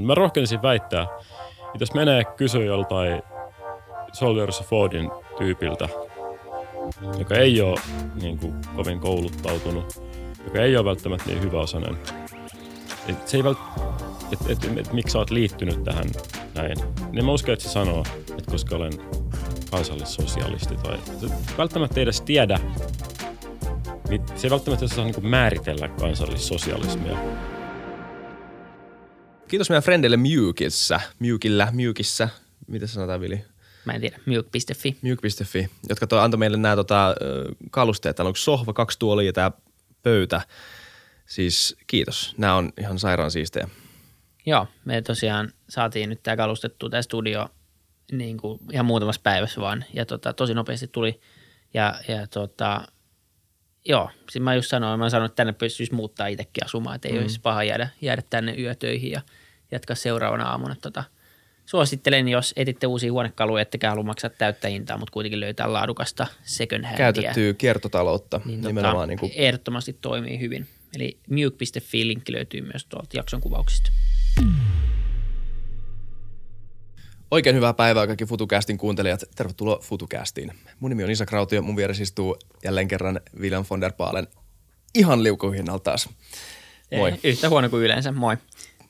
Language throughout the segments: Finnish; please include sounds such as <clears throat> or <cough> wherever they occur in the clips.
Mä rohkenisin väittää, että jos menee kysyä joltain Soldiers of Fordin tyypiltä, joka ei ole niin kuin, kovin kouluttautunut, joka ei ole välttämättä niin hyvä osainen, et se ei vält... et, et, et, et, miksi sä oot liittynyt tähän näin, niin mä uskon, että se sanoo, että koska olen kansallissosialisti tai välttämättä edes tiedä, se ei välttämättä saa niin määritellä kansallissosialismia. Kiitos meidän frendille Mewkissä, Mewkillä, Mewkissä, mitä sanotaan Vili? Mä en tiedä, Mewk.fi. Mewk.fi, jotka toi, antoi meille nämä tota, kalusteet. Täällä on sohva, kaksi tuolia ja tämä pöytä. Siis kiitos, nämä on ihan sairaan siistejä. Joo, me tosiaan saatiin nyt tämä kalustettu, tämä studio niin kuin ihan muutamassa päivässä vaan. Ja tota, tosi nopeasti tuli. Ja, ja tota, joo, siis mä just sanoin, mä sanoin, että tänne pystyisi muuttaa itsekin asumaan, että ei mm. olisi paha jäädä, jäädä tänne yötöihin ja jatkaa seuraavana aamuna. Tota, suosittelen, jos etitte uusia huonekaluja, ettekä halua maksaa täyttä hintaa, mutta kuitenkin löytää laadukasta second handia. Käytettyä kiertotaloutta niin, tota, nimenomaan. Tota, niin kuin... Ehdottomasti toimii hyvin. Eli mute.fi linkki löytyy myös tuolta jakson kuvauksista. Oikein hyvää päivää kaikki FutuCastin kuuntelijat. Tervetuloa FutuCastiin. Mun nimi on Isa Krautio, mun vieressä istuu jälleen kerran William von der Paalen ihan liukuhinnalta taas. Moi. Ei, yhtä huono kuin yleensä, moi.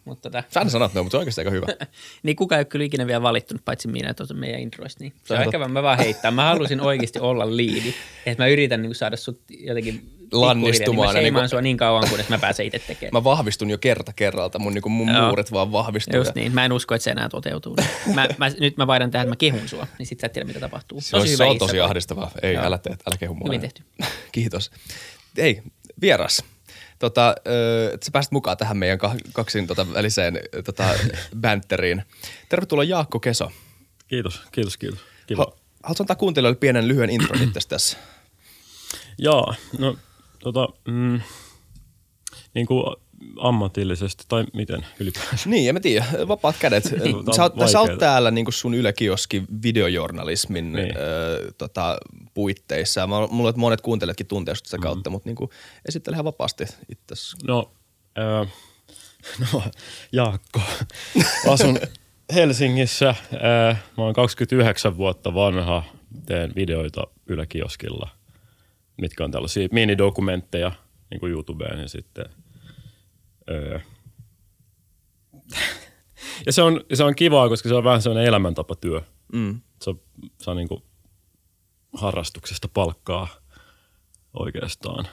Mutta tota... Sä sanot noin, mutta se on oikeasti aika hyvä. <laughs> niin kukaan ei ole kyllä ikinä vielä valittunut, paitsi minä tuossa meidän introista. Niin se on ehkä mä vaan heittää. Mä halusin oikeasti olla liidi. Että mä yritän niin saada sut jotenkin lannistumaan. Niin mä niin sua niin kauan, kunnes mä pääsen itse tekemään. Mä vahvistun jo kerta kerralta. Mun, niin mun muuret vaan vahvistuu. Just niin. Mä en usko, että se enää toteutuu. mä, mä, nyt mä vaihdan tähän, että mä kehun sua, niin sit sä et tiedä, mitä tapahtuu. Se, tosi se on tosi ahdistavaa. Ei, Joo. älä tee, älä kehu mua. Hyvin tehty. <laughs> Kiitos. Ei, vieras. Tota, että sä pääsit mukaan tähän meidän kaksin tota, väliseen tota, <laughs> banteriin. Tervetuloa Jaakko Keso. Kiitos, kiitos, kiitos. Kiva. Ha, haluatko antaa kuuntelijoille pienen lyhyen intron itse tässä? Joo, no tota, mm, niin kuin ammatillisesti tai miten ylipäänsä? Niin, en mä tiedä. Vapaat kädet. <laughs> niin. sä, oot, sä oot täällä niin kuin sun ylekioski videojournalismin niin. ö, tota, puitteissa. Mä, mulla on monet kuuntelijatkin tuntee sitä mm. kautta, mutta niin kuin, esittele ihan vapaasti itse. No, äh, <laughs> no, Jaakko. <laughs> Asun Helsingissä. Äh, mä oon 29 vuotta vanha. Teen videoita yläkioskilla, mitkä on tällaisia minidokumentteja niin kuin YouTubeen ja sitten – Öö. <laughs> Ja se on, se on kivaa, koska se on vähän sellainen elämäntapatyö. Mm. Se on, se on niin kuin harrastuksesta palkkaa oikeastaan.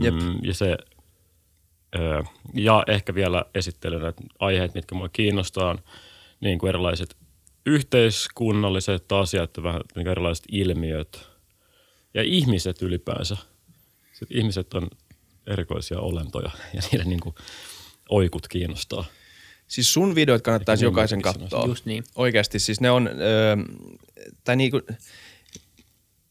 Jep. Mm, ja se, öö, ja ehkä vielä esittelen että aiheet, mitkä mua kiinnostaa, niin kuin erilaiset yhteiskunnalliset asiat ja vähän niin erilaiset ilmiöt ja ihmiset ylipäänsä. Sitten ihmiset on erikoisia olentoja <laughs> ja niiden niin kuin oikut kiinnostaa. Siis sun videot kannattaisi jokaisen katsoa. Just niin. Oikeasti siis ne on, öö, tai niinku,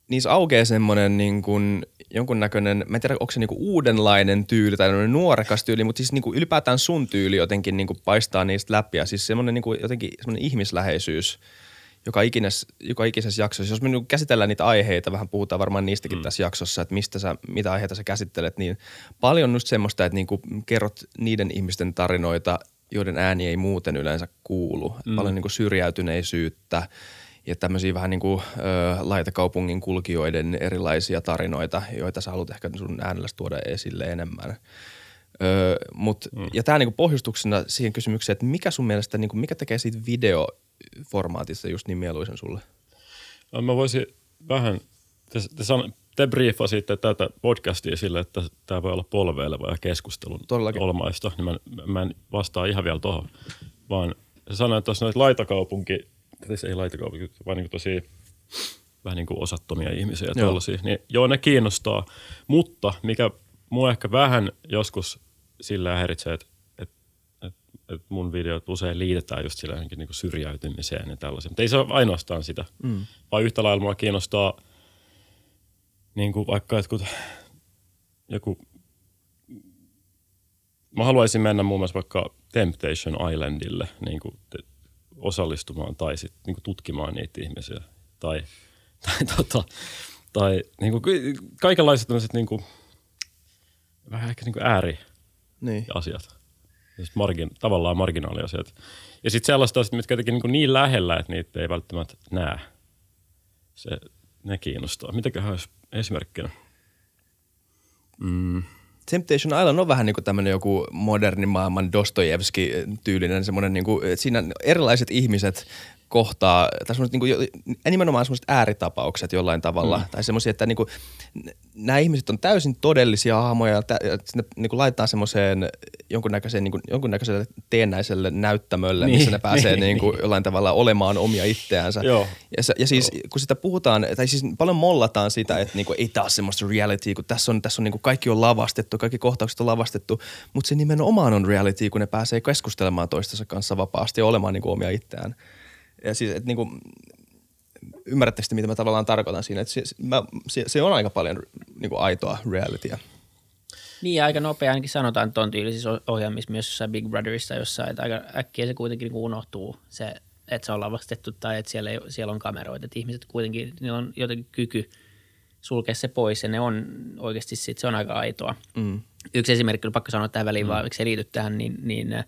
niissä aukeaa semmoinen niin kuin jonkunnäköinen, mä en tiedä onko se niinku uudenlainen tyyli tai nuorekas tyyli, mutta siis niinku ylipäätään sun tyyli jotenkin niinku paistaa niistä läpi ja siis semmoinen niinku jotenkin semmoinen ihmisläheisyys – joka, ikines, joka ikisessä jaksossa. Jos me nyt käsitellään niitä aiheita, vähän puhutaan varmaan niistäkin mm. tässä jaksossa, että mistä sä, mitä aiheita sä käsittelet, niin paljon just semmoista, että niinku kerrot niiden ihmisten tarinoita, joiden ääni ei muuten yleensä kuulu. Mm. Paljon niinku syrjäytyneisyyttä ja tämmöisiä vähän niin kuin ö, laitakaupungin kulkijoiden erilaisia tarinoita, joita sä haluat ehkä sun äänellä tuoda esille enemmän. Öö, mut, mm. Ja tämä niinku pohjustuksena siihen kysymykseen, että mikä sun mielestä, niinku, mikä tekee siitä videoformaatista just niin mieluisen sulle? No, mä voisin vähän, te, te, san, te briefasitte tätä podcastia sille, että tämä voi olla polveileva ja keskustelun Todellakin. olmaista, niin mä, mä en vastaa ihan vielä tuohon, vaan sanoin, että tuossa noita laitakaupunki, siis ei laitakaupunki, vaan niin tosi vähän niin kuin osattomia ihmisiä ja tuollaisia, niin joo, ne kiinnostaa, mutta mikä mua ehkä vähän joskus sillä häiritsee, että et, et, et mun videot usein liitetään just sillä niin kuin syrjäytymiseen ja tällaisen. Mutta ei se ole ainoastaan sitä, mm. vaan yhtä lailla mua kiinnostaa niin kuin vaikka jotkut, joku, mä haluaisin mennä muun muassa vaikka Temptation Islandille niin kuin te, osallistumaan tai sit, niin kuin tutkimaan niitä ihmisiä tai, tai, tota, tai niin kuin, kaikenlaiset tämmöiset niin kuin, vähän ehkä niin kuin ääri niin. asiat. Margin, tavallaan marginaaliasiat. Ja sitten sellaista mitkä jotenkin niin, niin lähellä, että niitä ei välttämättä näe. Se, ne kiinnostaa. Mitäköhän olisi esimerkkinä? Mm. Temptation Island on vähän niin kuin tämmöinen joku moderni maailman Dostojevski-tyylinen semmoinen, niin kuin, että siinä erilaiset ihmiset kohtaa, tai semmoiset niin kuin, nimenomaan semmoiset ääritapaukset jollain tavalla, mm. tai semmoisia, että niin kuin, nämä ihmiset on täysin todellisia hahmoja, ja sinne niin kuin laitetaan semmoiseen jonkunnäköiseen, niin kuin, jonkunnäköiselle teennäiselle näyttämölle, niin, missä ne pääsee niin, niin kuin, niin. jollain tavalla olemaan omia itseäänsä. Joo. Ja, ja siis Joo. kun sitä puhutaan, tai siis paljon mollataan sitä, että niin kuin, ei taas semmoista reality, kun tässä on, tässä on niin kuin kaikki on lavastettu, kaikki kohtaukset on lavastettu, mutta se nimenomaan on reality, kun ne pääsee keskustelemaan toistensa kanssa vapaasti ja olemaan niin kuin omia itseään. Ja siis, että niin kuin, ymmärrättekö mitä mä tavallaan tarkoitan siinä, että se, mä, se, se on aika paljon niin kuin aitoa realitya. Niin, aika nopea ainakin sanotaan tuon tyylisissä ohjelmissa myös jossain Big Brotherissa jossain, että aika äkkiä se kuitenkin niin unohtuu se, että se on lavastettu tai että siellä, ei, siellä on kameroita. Että ihmiset kuitenkin, niillä on jotenkin kyky sulkea se pois ja ne on oikeasti sit, se on aika aitoa. Mm. Yksi esimerkki, pakko sanoa tähän väliin, mm. vaan se liity tähän, niin, niin –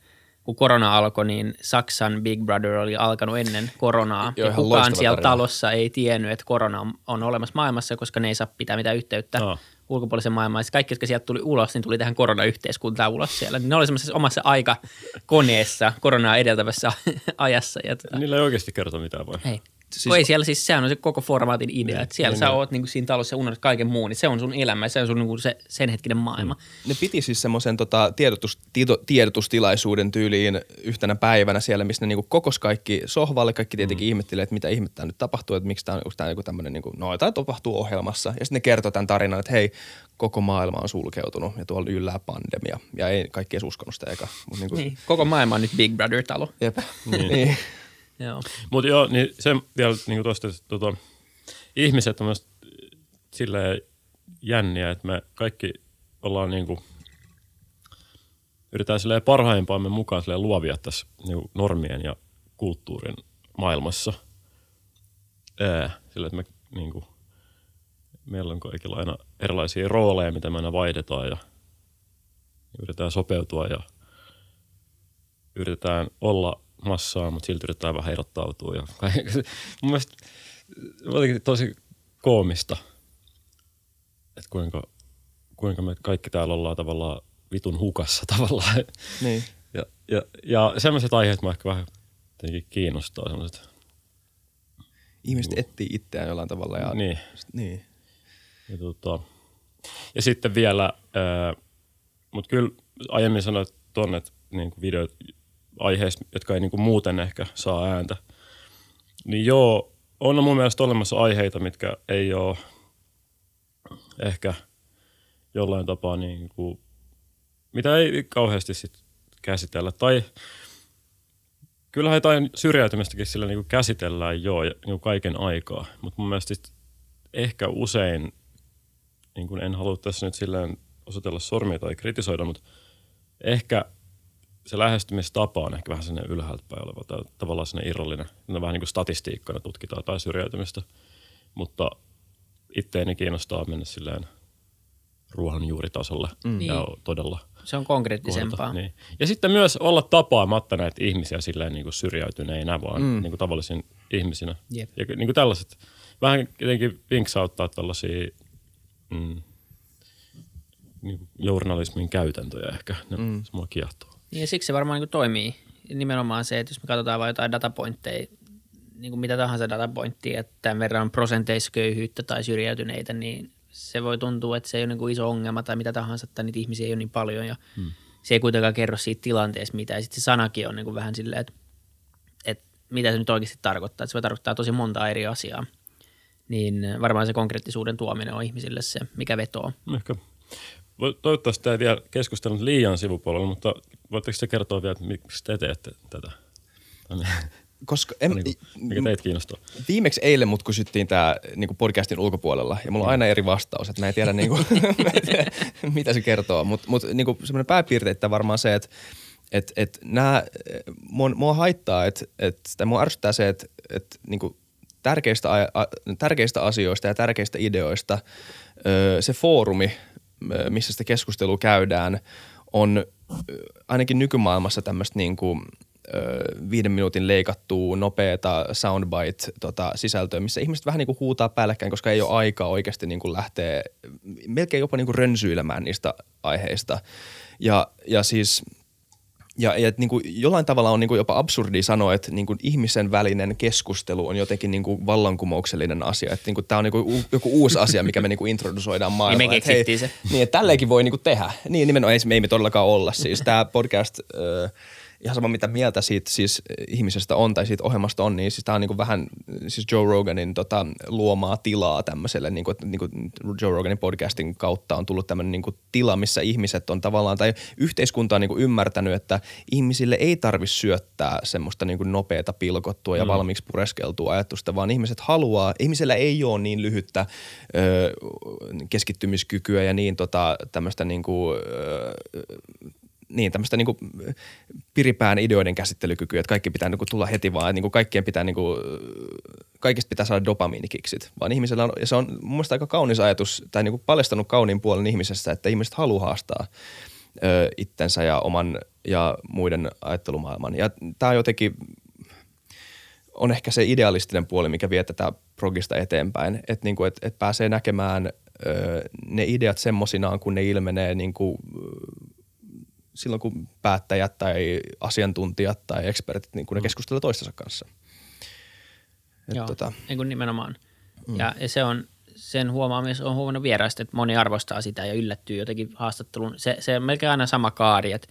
kun korona alkoi, niin Saksan Big Brother oli alkanut ennen koronaa. Joo, ja kukaan siellä tarina. talossa ei tiennyt, että korona on olemassa maailmassa, koska ne ei saa pitää mitään yhteyttä no. ulkopuolisen maailmaan. Ja kaikki, jotka sieltä tuli ulos, niin tuli tähän koronayhteiskuntaan ulos siellä. Ne oli semmoisessa omassa aikakoneessa koronaa edeltävässä <laughs> ajassa. Ja tota... Niillä ei oikeasti kertoa mitään vai? Ei. Siis, ei siellä siis, sehän on se koko formaatin idea, niin, että siellä niin, sä niin. oot niin kuin siinä talossa ja unohdat kaiken muun, niin se on sun elämä, se on sun niin kuin se, sen hetkinen maailma. Mm. Ne piti siis semmoisen tota, tiedotus, tieto, tiedotustilaisuuden tyyliin yhtenä päivänä siellä, missä ne niin kuin kokos kaikki sohvalle, kaikki tietenkin mm. ihmettelee, että mitä ihmettä nyt tapahtuu, että miksi tämä on tämä joku tämmöinen, niin kuin, no jotain tapahtuu ohjelmassa. Ja sitten ne kertoo tämän tarinan, että hei, koko maailma on sulkeutunut ja tuolla yllää pandemia. Ja ei kaikki edes uskonut sitä eka. Mut niin kuin... niin, koko maailma on nyt Big Brother-talo. Jep. niin. Mutta joo, niin se vielä niin tuosta, että tota, ihmiset on myös silleen jänniä, että me kaikki ollaan niin kuin, yritetään silleen parhaimpaamme mukaan silleen luovia tässä niin normien ja kulttuurin maailmassa. Ää, sillä, että me niin kuin, meillä on kaikilla aina erilaisia rooleja, mitä me aina vaihdetaan ja yritetään sopeutua ja yritetään olla massaa, mutta silti yritetään vähän erottautua. Ja <laughs> mun mielestä tosi koomista, että kuinka, kuinka me kaikki täällä ollaan tavallaan vitun hukassa <laughs> tavallaan. Niin. Ja, ja, ja sellaiset aiheet mä ehkä vähän jotenkin kiinnostaa. Sellaiset. Ihmiset niin, etsii itseään jollain tavalla. Ja, niin. niin. Ja, tota, ja sitten vielä, mutta kyllä aiemmin sanoit tuonne, että niin videot, aiheista, jotka ei niin kuin muuten ehkä saa ääntä. Niin joo, on mun mielestä olemassa aiheita, mitkä ei ole ehkä jollain tapaa niin kuin, mitä ei kauheasti sit käsitellä. Tai kyllähän jotain syrjäytymistäkin sillä niin kuin käsitellään ja niin kuin kaiken aikaa, mutta mun mielestä ehkä usein, niin kuin en halua tässä nyt silleen osoitella sormia tai kritisoida, mutta ehkä – se lähestymistapa on ehkä vähän sellainen ylhäältä päin oleva, tai tavallaan sellainen irrallinen. Ne vähän niin kuin statistiikkana tutkitaan tai syrjäytymistä, mutta itteeni kiinnostaa mennä silleen ruohonjuuritasolle mm. ja niin. todella se on konkreettisempaa. niin. Ja sitten myös olla tapaamatta näitä ihmisiä silleen niin kuin syrjäytyneinä, vaan mm. niin kuin tavallisin ihmisinä. Yep. Ja niin kuin tällaiset, vähän jotenkin vinksauttaa tällaisia mm, niin journalismin käytäntöjä ehkä. Ne, mm. Se mua kiehtoo. Niin ja siksi se varmaan niin toimii. Nimenomaan se, että jos me katsotaan vain jotain datapointteja, niin kuin mitä tahansa datapointtia, että tämän verran prosenteissa köyhyyttä tai syrjäytyneitä, niin se voi tuntua, että se ei ole niin kuin iso ongelma tai mitä tahansa, että niitä ihmisiä ei ole niin paljon ja hmm. se ei kuitenkaan kerro siitä tilanteesta mitä. Ja sitten se sanakin on niin kuin vähän silleen, että, että mitä se nyt oikeasti tarkoittaa. Että se voi tarkoittaa tosi monta eri asiaa. Niin varmaan se konkreettisuuden tuominen on ihmisille se, mikä vetoo. Ehkä. Toivottavasti tämä ei vielä keskustellut liian sivupuolella, mutta voitteko te kertoa vielä, että miksi te teette tätä? Koska en, niin kuin, mikä teitä kiinnostaa? Viimeksi eilen mut kysyttiin tämä niin podcastin ulkopuolella ja mulla on aina eri vastaus, että mä en tiedä, <laughs> niin kuin, tiedä mitä se kertoo. Mutta mut, niin semmoinen pääpiirteitä varmaan se, että et, et nää, mua, mua haittaa, että et, tai mua ärsyttää se, että et, niin tärkeistä, a, tärkeistä asioista ja tärkeistä ideoista ö, se foorumi, missä sitä keskustelua käydään, on ainakin nykymaailmassa tämmöistä niin kuin, viiden minuutin leikattua nopeata soundbite-sisältöä, tota, missä ihmiset vähän niin kuin huutaa päällekkäin, koska ei ole aikaa oikeasti niin kuin lähteä melkein jopa niin kuin rönsyilemään niistä aiheista. Ja, ja siis – ja, ja niin kuin jollain tavalla on niin kuin jopa absurdi sanoa, että niin kuin ihmisen välinen keskustelu on jotenkin niin kuin vallankumouksellinen asia. Että niin kuin tämä on niin kuin joku uusi asia, mikä me niin kuin introdusoidaan maailmaan. Niin me hei, se. Niin, että tälläkin voi niin kuin tehdä. Niin nimenomaan ei, ei me todellakaan olla. Siis tämä podcast... Öö, ihan sama mitä mieltä siitä siis ihmisestä on tai siitä ohjelmasta on, niin siis tämä on niin kuin vähän siis Joe Roganin tota, luomaa tilaa tämmöiselle, niin kuin, että niin kuin Joe Roganin podcastin kautta on tullut tämmöinen niin kuin tila, missä ihmiset on tavallaan, tai yhteiskunta on niin kuin ymmärtänyt, että ihmisille ei tarvitse syöttää semmoista niin kuin nopeata pilkottua ja mm. valmiiksi pureskeltua ajatusta, vaan ihmiset haluaa, ihmisellä ei ole niin lyhyttä ö, keskittymiskykyä ja niin tota, tämmöistä niin kuin, ö, niin, tämmöistä niin kuin piripään ideoiden käsittelykykyä, että kaikki pitää niin kuin tulla heti vaan, että niin kuin kaikkien pitää niin kuin, kaikista pitää saada dopamiinikiksit. Vaan ihmisellä on, ja se on mun mielestä aika kaunis ajatus, tai niin kuin paljastanut kauniin puolen ihmisessä, että ihmiset haluaa haastaa ö, itsensä ja oman ja muiden ajattelumaailman. Ja tämä jotenkin, on ehkä se idealistinen puoli, mikä vie tätä progista eteenpäin, että niin et, et pääsee näkemään ne ideat semmosinaan, kun ne ilmenee niin kuin, silloin, kun päättäjät tai asiantuntijat tai ekspertit, niin kun ne mm. keskustelevat toistensa kanssa. Et Joo, tota. niin kuin nimenomaan. Mm. Ja, ja se on, sen huomaamis on huomannut vieraista, että moni arvostaa sitä ja yllättyy jotenkin haastatteluun. Se, se on melkein aina sama kaari, että,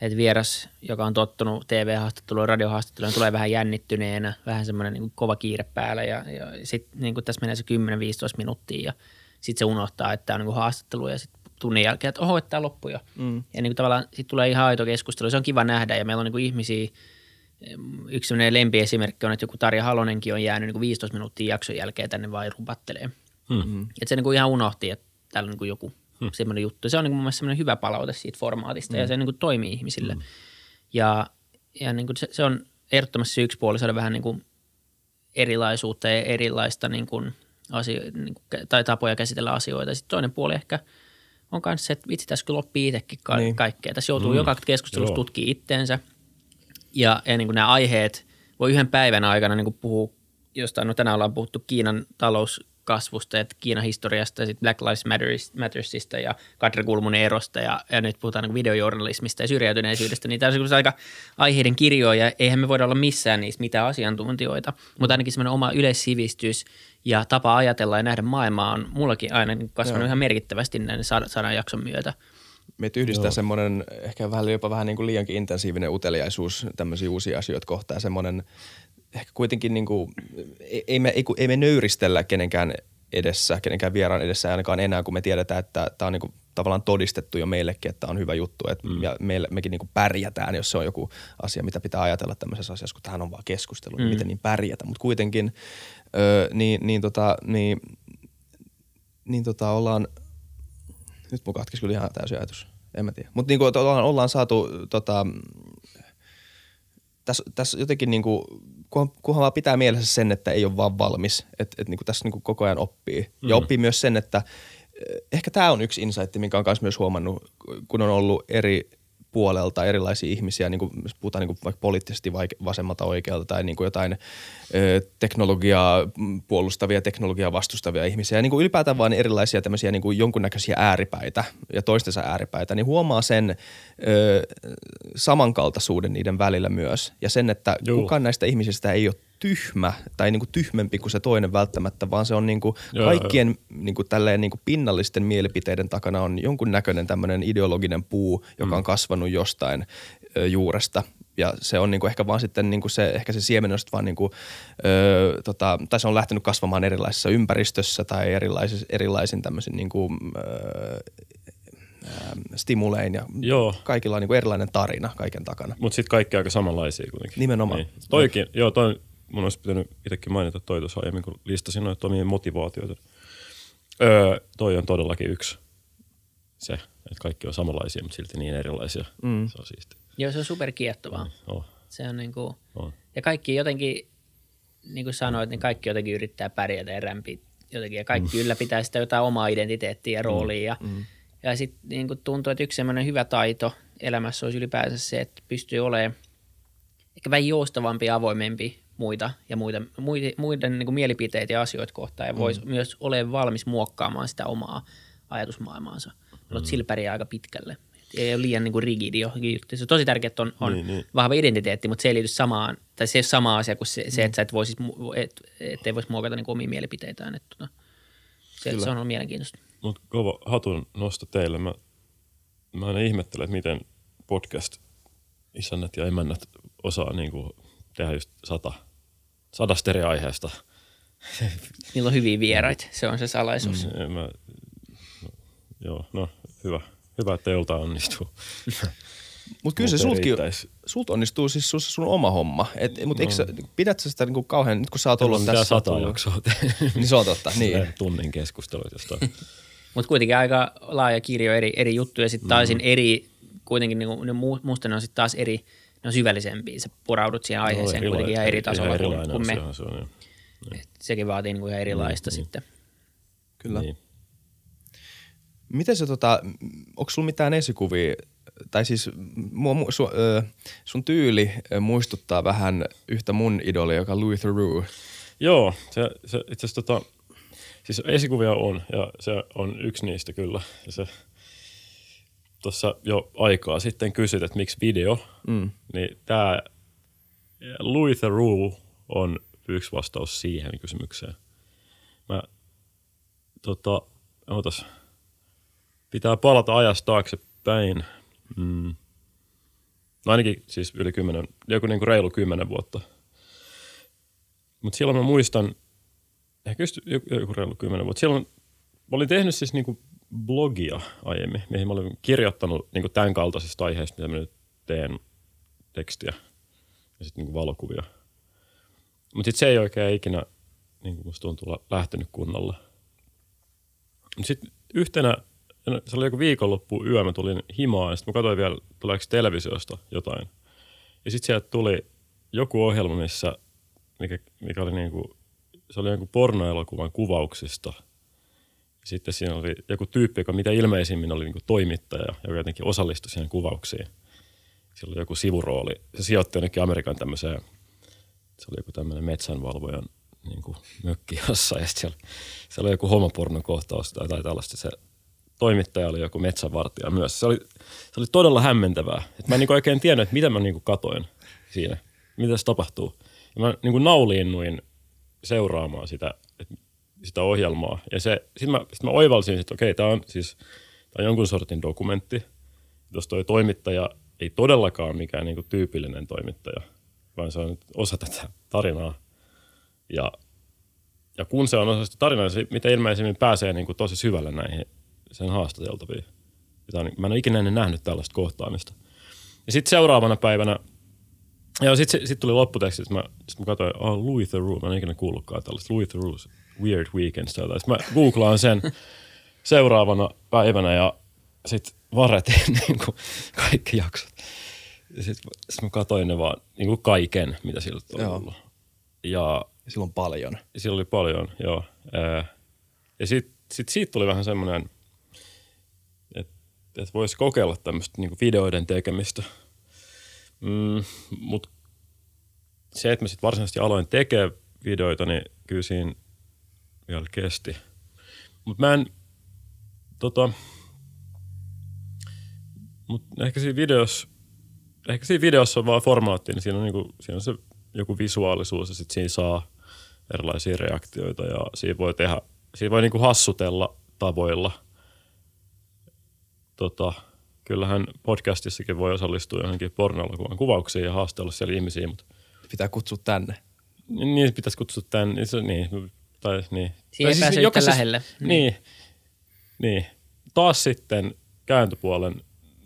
että vieras, joka on tottunut TV-haastatteluun ja radiohaastatteluun, tulee vähän jännittyneenä, vähän semmoinen niin kova kiire päällä ja, ja sitten niin tässä menee se 10-15 minuuttia ja sitten se unohtaa, että tämä on niin haastattelu ja sitten tunnin jälkeen, että oho, että tämä loppui jo. Mm. Ja niin kuin tavallaan sitten tulee ihan aito keskustelu. Se on kiva nähdä ja meillä on niin kuin ihmisiä, yksi sellainen lempiesimerkki on, että joku Tarja Halonenkin on jäänyt niin kuin 15 minuuttia jakson jälkeen tänne vain rupattelee. Mm-hmm. Että se niin kuin ihan unohti, että täällä on niin kuin joku mm. semmoinen juttu. Se on niin kuin mun mielestä semmoinen hyvä palaute siitä formaatista mm. ja se niin kuin toimii ihmisille. Mm. Ja, ja niin kuin se, se on ehdottomasti se yksi puoli saada vähän niin kuin erilaisuutta ja erilaista niin kuin asio, niin kuin, tai tapoja käsitellä asioita. Sitten toinen puoli ehkä – on myös se, että vitsi, tässä kyllä oppii itsekin ka- niin. kaikkea. Tässä joutuu mm. joka keskustelussa tutkimaan itteensä. Ja, ja niin kuin nämä aiheet voi yhden päivän aikana niin kuin puhua jostain, no tänään ollaan puhuttu Kiinan talouskasvusta ja Kiinan historiasta ja sitten Black Lives Mattersista ja Kadri Kulmunin erosta ja, ja nyt puhutaan niin videojournalismista ja syrjäytyneisyydestä, niin tämä on aika aiheiden kirjoa ja eihän me voida olla missään niistä mitään asiantuntijoita, mutta ainakin semmoinen oma yleissivistys ja tapa ajatella ja nähdä maailmaa on mullakin aina niin kasvanut Joo. ihan merkittävästi näiden sadan jakson myötä. Meitä yhdistää Joo. semmoinen ehkä vähän jopa vähän niin kuin liiankin intensiivinen uteliaisuus tämmöisiä uusia asioita kohtaan. Semmoinen ehkä kuitenkin niin kuin, ei, me, ei, ei me nöyristellä kenenkään edessä, kenenkään vieraan edessä ainakaan enää, kun me tiedetään, että tämä on niin kuin tavallaan todistettu jo meillekin, että on hyvä juttu. Että mm. ja meille, mekin niin kuin pärjätään, jos se on joku asia, mitä pitää ajatella tämmöisessä asiassa, kun tähän on vaan keskustelu, niin mm. niin miten niin pärjätä. Mutta kuitenkin öö, niin, niin, tota, niin, niin tota ollaan, nyt mun katkesi kyllä ihan täysin ajatus, en mä tiedä. Mutta niin kuin, ollaan, ollaan saatu tota, tässä, tässä jotenkin niin kuin, kunhan, kunhan vaan pitää mielessä sen, että ei ole vaan valmis, että, että niin tässä niin kuin koko ajan oppii. Mm. Ja oppii myös sen, että ehkä tämä on yksi insight, minkä on myös huomannut, kun on ollut eri puolelta erilaisia ihmisiä, niin kuin puhutaan niin kuin vaikka poliittisesti vasemmalta oikealta tai niin kuin jotain ö, teknologiaa puolustavia, teknologiaa vastustavia ihmisiä, niin kuin ylipäätään vain erilaisia tämmöisiä niin kuin jonkunnäköisiä ääripäitä ja toistensa ääripäitä, niin huomaa sen ö, samankaltaisuuden niiden välillä myös ja sen, että Joo. kukaan näistä ihmisistä ei ole tyhmä tai niin kuin tyhmempi kuin se toinen välttämättä, vaan se on niin kuin joo, kaikkien. Niin kuin tälleen niin kuin pinnallisten mielipiteiden takana on jonkun näköinen tämmöinen ideologinen puu, joka mm. on kasvanut jostain ö, juuresta. Ja se on niinku ehkä vaan sitten niinku se, ehkä se siemen on vaan niinku, ö, tota, tai se on lähtenyt kasvamaan erilaisessa ympäristössä tai erilaisin, erilaisin tämmöisin niinku, ö, stimulein ja joo. kaikilla on niinku erilainen tarina kaiken takana. Mutta sitten kaikki aika samanlaisia kuitenkin. Nimenomaan. Niin. Toikin, joo, toi mun olisi pitänyt itsekin mainita toi tuossa aiemmin, kun listasin noita omia motivaatioita. Öö, toi on todellakin yksi se, että kaikki on samanlaisia, mutta silti niin erilaisia. Mm. Se on siisti. Joo, se on superkiehtovaa. Mm, oh. Se on niinku, oh. ja kaikki jotenkin, niin kuin sanoit, niin kaikki jotenkin yrittää pärjätä ja rämpiä jotenkin, ja kaikki mm. ylläpitää sitä jotain omaa identiteettiä ja roolia. Mm. Ja, mm. ja sitten niin tuntuu, että yksi sellainen hyvä taito – elämässä olisi ylipäänsä se, että pystyy olemaan ehkä vähän joustavampi ja avoimempi muita ja muita, muiden, muiden niin kuin mielipiteitä ja asioita kohtaan ja voisi mm. myös olla valmis muokkaamaan sitä omaa ajatusmaailmaansa. Mm. Sillä pärjää aika pitkälle. Ei ole liian niin kuin rigidi johonkin Se on tosi tärkeää, että on, on niin, niin. vahva identiteetti, mutta se ei liity samaan, tai se ei ole sama asia kuin se, mm. se että sä et voisi, et, et ei voisi muokata niin omia mielipiteitään. Että, tota, se, se on ollut mielenkiintoista. Mutta kova hatun nosto teille. Mä, mä aina ihmettelen, että miten podcast isännät ja emännät osaa niin kuin tehdä just sata, sadasta eri aiheesta. <laughs> Niillä on hyviä vieraita, se on se salaisuus. Mm, mä, no, joo, no hyvä. Hyvä, että joltain onnistuu. <laughs> Mutta kyllä se sultkin, sult onnistuu siis sun, sun oma homma. Mutta no. pidät sä sitä niinku kauhean, nyt kun sä oot ollut tässä. sata jaksoa <laughs> Niin se on totta, niin. Tunnin keskustelut jostain. Mutta kuitenkin aika laaja kirjo eri, eri juttuja. Sitten taisin mm. eri, kuitenkin niinku, ne musta ne on sitten taas eri, ne on syvällisempiä. Sä poraudut siihen aiheeseen no, kuitenkin ihan eri tasolla kuin, kuin me. Se on, Et sekin vaatii niinku ihan erilaista mm, sitten. Kyllä. Niin. Miten se tota, onko sulla mitään esikuvia, tai siis mua, su, ö, sun tyyli muistuttaa vähän yhtä mun idolia, joka on Louis Theroux. Joo, se, se itse asiassa tota, siis esikuvia on, ja se on yksi niistä kyllä. Ja se, tuossa jo aikaa sitten kysyt, että miksi video, mm. niin tämä Louis Theroux on yksi vastaus siihen kysymykseen. Mä tota, otas, pitää palata ajasta taaksepäin. Mm. No ainakin siis yli kymmenen, joku niin kuin reilu kymmenen vuotta. Mutta silloin mä muistan, ehkä just joku, reilu kymmenen vuotta. Silloin mä olin tehnyt siis niin kuin blogia aiemmin, mihin mä olin kirjoittanut niin kuin tämän kaltaisista aiheista, mitä mä nyt teen tekstiä ja sitten niin valokuvia. Mutta sitten se ei oikein ikinä, niin kuin musta tuntuu, lähtenyt kunnolla. Sitten yhtenä se oli joku viikonloppu yö, mä tulin himaan ja sitten mä katsoin vielä, tuleeko televisiosta jotain. Ja sitten sieltä tuli joku ohjelma, missä, mikä, mikä oli niinku, se oli joku pornoelokuvan kuvauksista. Sitten siinä oli joku tyyppi, joka mitä ilmeisimmin oli niinku toimittaja, joka jotenkin osallistui siihen kuvauksiin. Sillä oli joku sivurooli. Se sijoitti jonnekin Amerikan tämmöiseen, se oli joku tämmöinen metsänvalvojan niin kuin mökki jossain. Ja siellä, siellä oli joku homopornokohtaus tai, tai tällaista. Se toimittaja oli joku metsänvartija myös. Se oli, se oli todella hämmentävää. Et mä en niin oikein tiennyt, että mitä mä niin katoin siinä, mitä se tapahtuu. Ja mä niin nauliinnuin seuraamaan sitä, sitä ohjelmaa. Ja se, sitten mä, sit mä oivalsin, että okei, tämä on siis tää on jonkun sortin dokumentti. Jos toi toimittaja ei todellakaan mikään niin kuin tyypillinen toimittaja, vaan se on osa tätä tarinaa. Ja, ja kun se on osa sitä tarinaa, se mitä ilmeisemmin pääsee niin kuin tosi syvälle näihin sen haastateltavia. On, mä en ole ikinä ennen nähnyt tällaista kohtaamista. Ja sitten seuraavana päivänä, ja sitten sit tuli lopputeksti, että mä, sit mä katsoin, oh, Louis Theroux, mä en ikinä kuullutkaan tällaista, Louis Theroux, Weird Weekends. Sitten mä googlaan sen seuraavana päivänä ja sitten varretin <laughs> niin kuin kaikki jaksot. Ja sitten sit mä katsoin ne vaan niin kuin kaiken, mitä sillä oli ollut. Ja, silloin paljon. Ja silloin oli paljon, joo. Ja sitten sit siitä tuli vähän semmoinen – että voisi kokeilla tämmöistä niin videoiden tekemistä. Mm, Mutta se, että mä sitten varsinaisesti aloin tekemään videoita, niin kyllä siinä vielä kesti. Mutta mä en, tota, mut ehkä siinä videossa, ehkä siinä videossa on vaan formaatti, niin siinä on, niinku, siinä on se joku visuaalisuus ja sitten siinä saa erilaisia reaktioita ja siinä voi tehdä, siinä voi niinku hassutella tavoilla – tota, kyllähän podcastissakin voi osallistua johonkin pornoelokuvan kuvauksiin ja haastella siellä ihmisiä, mutta pitää kutsua tänne. Niin, pitäisi kutsua tänne. Niin, se, niin, tai, niin. Siihen tai siis, jokaisessa, lähelle. Niin. niin. niin. Taas sitten kääntöpuolen,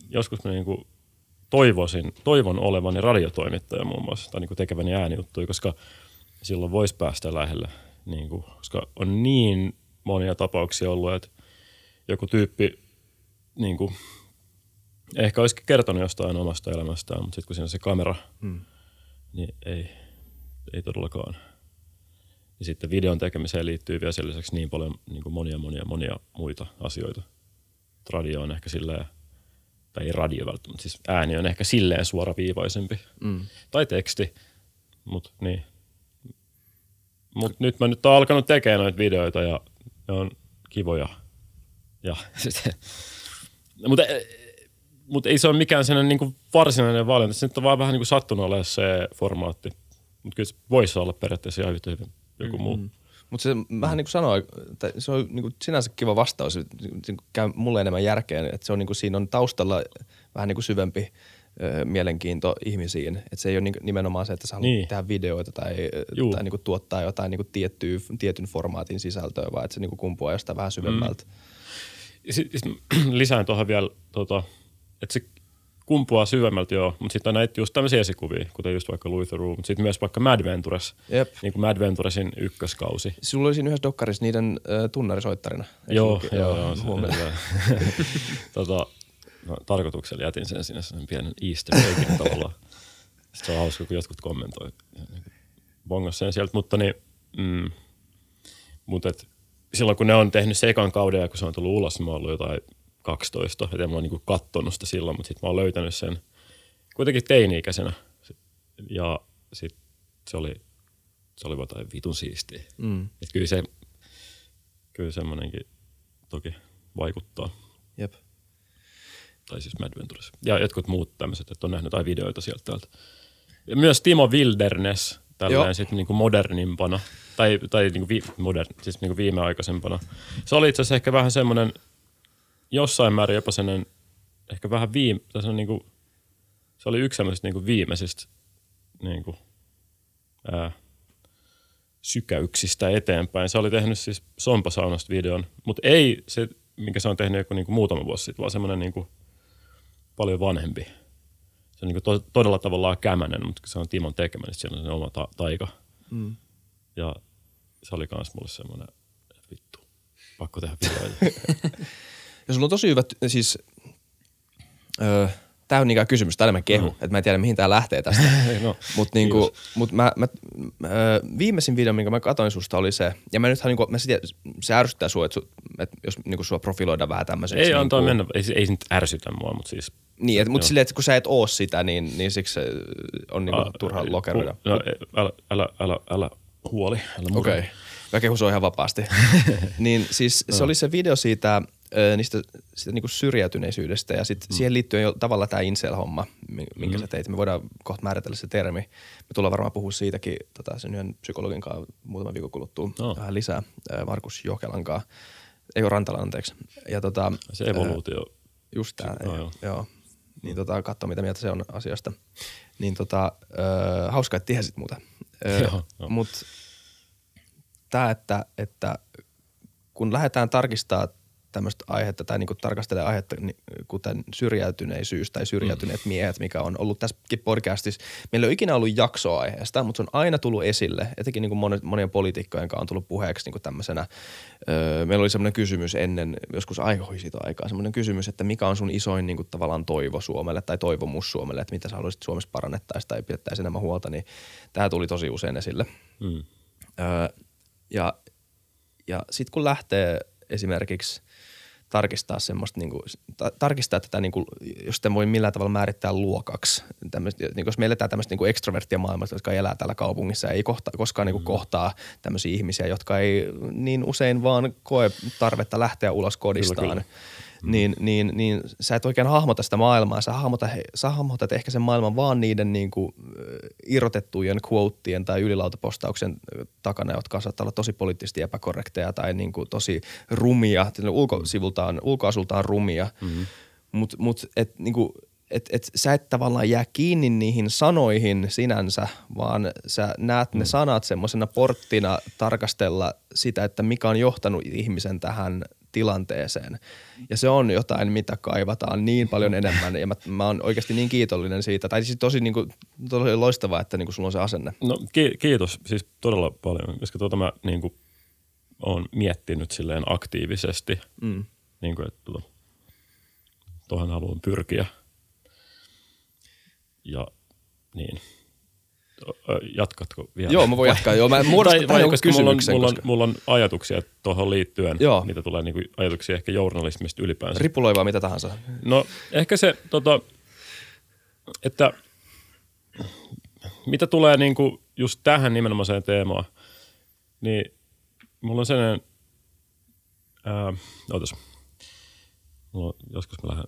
joskus mä niinku toivoisin, toivon olevani radiotoimittaja muun muassa, tai niinku tekeväni äänijuttuja, koska silloin voisi päästä lähelle. Niinku, koska on niin monia tapauksia ollut, että joku tyyppi niin kuin, ehkä olisi kertonut jostain omasta elämästään, mutta sitten kun siinä on se kamera, mm. niin ei, ei todellakaan. Ja sitten videon tekemiseen liittyy vielä sen lisäksi niin paljon niin kuin monia, monia, monia muita asioita. Radio on ehkä silleen tai ei radio välttämättä, siis ääni on ehkä silleen suoraviivaisempi. Mm. Tai teksti, mutta niin. Mut nyt mä nyt oon alkanut tekemään noita videoita ja ne on kivoja. Ja <laughs> mutta mut ei se ole mikään sellainen niinku varsinainen valinta. Se nyt on vaan vähän niinku sattunut olemaan se formaatti. Mutta kyllä se voisi olla periaatteessa ihan yhtä hyvin joku mm-hmm. muu. Mutta se vähän niin kuin sanoi, että se on niin kuin sinänsä kiva vastaus, se käy mulle enemmän järkeen, että se on niin kuin siinä on taustalla vähän niin kuin syvempi ö, mielenkiinto ihmisiin. Että se ei ole nimenomaan se, että sä haluat niin. tehdä videoita tai, tai niin kuin tuottaa jotain niin kuin tiettyä, tietyn formaatin sisältöä, vaan että se niin kuin kumpuaa jostain vähän syvemmältä. Mm. Sitten <clears throat> lisään tuohon vielä, tota, että se kumpuaa syvemmältä joo, mutta sitten on näitä just tämmöisiä esikuvia, kuten just vaikka Louis Theroux, mutta sitten myös vaikka Mad Ventures, Jep. niin kuin Mad Venturesin ykköskausi. Sulla oli siinä yhdessä dokkarissa niiden äh, tunnarisoittarina. Joo, joo, joo, joo <laughs> tota, no, tarkoituksella jätin sen sinne sen pienen easter eggin tavallaan. Sitten se on hauska, kun jotkut kommentoi bongas sen sieltä, mutta niin, mm, mutta et, silloin kun ne on tehnyt se ekan kauden ja kun se on tullut ulos, niin mä oon ollut jotain 12, että en mä oon niin kattonut sitä silloin, mutta sitten mä oon löytänyt sen kuitenkin teini-ikäisenä. Ja sitten se oli, se oli jotain vitun siistiä. Mm. Et kyllä se, kyllä semmoinenkin toki vaikuttaa. Jep. Tai siis Mad Ventures. Ja jotkut muut tämmöiset, että on nähnyt jotain videoita sieltä täältä. Ja myös Timo Wilderness, tällainen sitten niinku modernimpana, tai, tai niinku vi, modern, siis niinku viimeaikaisempana. Se oli itse asiassa ehkä vähän semmoinen jossain määrin jopa sellainen, ehkä vähän viime, tai se, niin kuin, se oli yksi semmoisista niin viimeisistä niin kuin, ää, sykäyksistä eteenpäin. Se oli tehnyt siis Sompasaunasta videon, mutta ei se, minkä se on tehnyt joku niin kuin muutama vuosi sitten, vaan semmoinen niin kuin, paljon vanhempi. Se on niin kuin to, todella tavallaan kämänen, mutta se on Timon tekemä, niin siellä on se oma ta- taika. Mm. Ja se oli myös mulle semmoinen, että vittu, pakko tehdä videoita. <laughs> Ja sulla on tosi hyvät, siis öö, tämä on niinkään kysymys, tämä enemmän kehu, mm. että mä en tiedä mihin tämä lähtee tästä. <laughs> no, Mutta niinku, mut mä, mä, viimeisin video, minkä mä katsoin susta oli se, ja mä nythän niinku, mä sit, se ärsyttää sua, että, että jos niinku sua profiloidaan vähän tämmöiseksi. Ei niinku, antaa mennä, ei, ei se nyt ärsytä mua, mutta siis niin, mutta silleen, että kun sä et oo sitä, niin, niin siksi se on niinku uh, turha lokeroida. No, älä, älä, älä, älä huoli, älä Okei. Okay. Mä kehun ihan vapaasti. <laughs> niin siis no. se oli se video siitä, niistä sitä niinku syrjäytyneisyydestä ja sitten mm. siihen liittyy jo tavallaan tämä incel-homma, minkä mm. sä teit. Me voidaan kohta määritellä se termi. Me tullaan varmaan puhua siitäkin tota, sen yhden psykologin kanssa muutaman viikon kuluttua oh. vähän lisää, Markus Jokelan kanssa. Ei ole Rantala, anteeksi. Ja tota, se evoluutio. Ää, just tämä, no, joo. joo. Niin tota, katso mitä mieltä se on asiasta. Niin tota, äh, hauska, että tiesit muuta. <laughs> Äh, Mutta tämä, että, että kun lähdetään tarkistaa tämmöistä aihetta tai niinku tarkastelee aihetta, kuten syrjäytyneisyys tai syrjäytyneet mm. miehet, mikä on ollut tässäkin podcastissa. Meillä ei ole ikinä ollut jaksoa aiheesta, mutta se on aina tullut esille, etenkin niinku monien, monien poliitikkojen kanssa on tullut puheeksi niinku tämmöisenä. Öö, meillä oli semmoinen kysymys ennen, joskus aihoi siitä aikaa, semmoinen kysymys, että mikä on sun isoin niinku tavallaan toivo Suomelle tai toivomus Suomelle, että mitä sä haluaisit Suomessa parannettaisiin tai pidettäisiin enemmän huolta, niin tämä tuli tosi usein esille. Mm. Öö, ja ja sitten kun lähtee esimerkiksi tarkistaa semmoista, niin kuin, ta- tarkistaa tätä, niin kuin, jos sitä voi millään tavalla määrittää luokaksi. Tämmöistä, niin jos me eletään tämmöistä niin ekstroverttia maailmasta, jotka elää täällä kaupungissa ja ei kohta, koskaan niin kuin, mm. kohtaa tämmöisiä ihmisiä, jotka ei niin usein vaan koe tarvetta lähteä ulos kodistaan. Kyllä, kyllä. Niin, niin, niin sä et oikein hahmota sitä maailmaa. Sä, hahmota, sä hahmotat ehkä sen maailman vaan niiden niin kuin, irrotettujen quoteien tai ylilautapostauksen takana, jotka saattaa olla tosi poliittisesti epäkorrekteja tai niin kuin, tosi rumia, ulkosivultaan, ulkoasultaan rumia. Mm-hmm. Mutta mut, et, niin kuin, et, et sä et tavallaan jää kiinni niihin sanoihin sinänsä, vaan sä näet mm. ne sanat semmoisena porttina tarkastella sitä, että mikä on johtanut ihmisen tähän tilanteeseen. Ja se on jotain, mitä kaivataan niin paljon enemmän ja mä, mä oon oikeasti niin kiitollinen siitä. Tai siis tosi, niin kuin, tosi loistavaa, että niin kuin sulla on se asenne. No ki- kiitos siis todella paljon, koska tuota mä niin kuin, oon miettinyt silleen aktiivisesti, mm. niin kuin, että tuota, tuohon haluan pyrkiä. Ja niin. Jatkatko vielä? Joo, mä voin jatkaa. Joo, mä muodostan tai, tai, koska mulla on, mulla, on, mulla on ajatuksia tuohon liittyen, Joo. mitä tulee niin kuin ajatuksia ehkä journalismista ylipäänsä. Ripuloivaa mitä tahansa. No ehkä se, tota, että mitä tulee niin kuin just tähän nimenomaiseen teemaan, niin mulla on sellainen, ää, ootas, mulla on, joskus mä lähden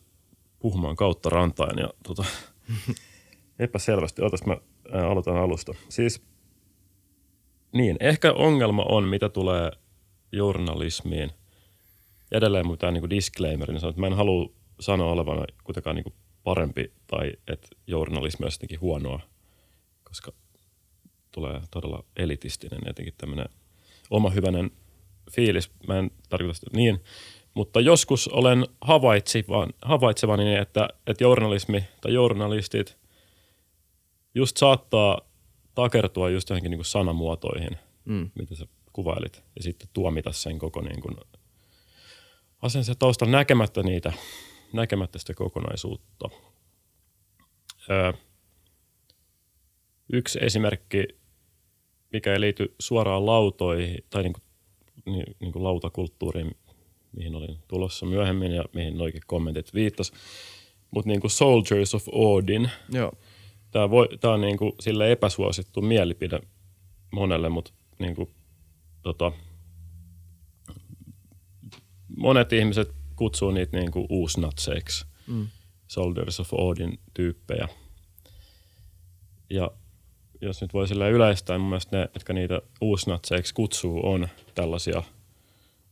puhumaan kautta rantain ja tota, <laughs> epäselvästi, ootas mä ää, aloitan alusta. Siis niin, ehkä ongelma on, mitä tulee journalismiin. Edelleen mun tämä niin disclaimer, niin että mä en halua sanoa olevana kuitenkaan niin parempi tai että journalismi on jotenkin huonoa, koska tulee todella elitistinen jotenkin tämmöinen oma hyvänen fiilis. Mä en tarkoita sitä niin, mutta joskus olen havaitsevani, että, että journalismi tai journalistit just saattaa takertua just johonkin niin kuin sanamuotoihin, mm. mitä sä kuvailit, ja sitten tuomita sen koko niin kuin asian taustalla näkemättä niitä, näkemättä sitä kokonaisuutta. Öö, yksi esimerkki, mikä ei liity suoraan lautoihin tai niin kuin, niin, niin kuin lautakulttuuriin, mihin olin tulossa myöhemmin ja mihin noikin kommentit viittas, mutta niin kuin Soldiers of Odin. Joo. Tämä, voi, tämä on niin kuin sille epäsuosittu mielipide monelle, mutta niin kuin, tota, monet ihmiset kutsuu niitä niin kuin uusnatseiksi, mm. Soldiers of Odin tyyppejä. Ja jos nyt voi sillä yleistää, mun mielestä ne, jotka niitä uusnatseiksi kutsuu, on tällaisia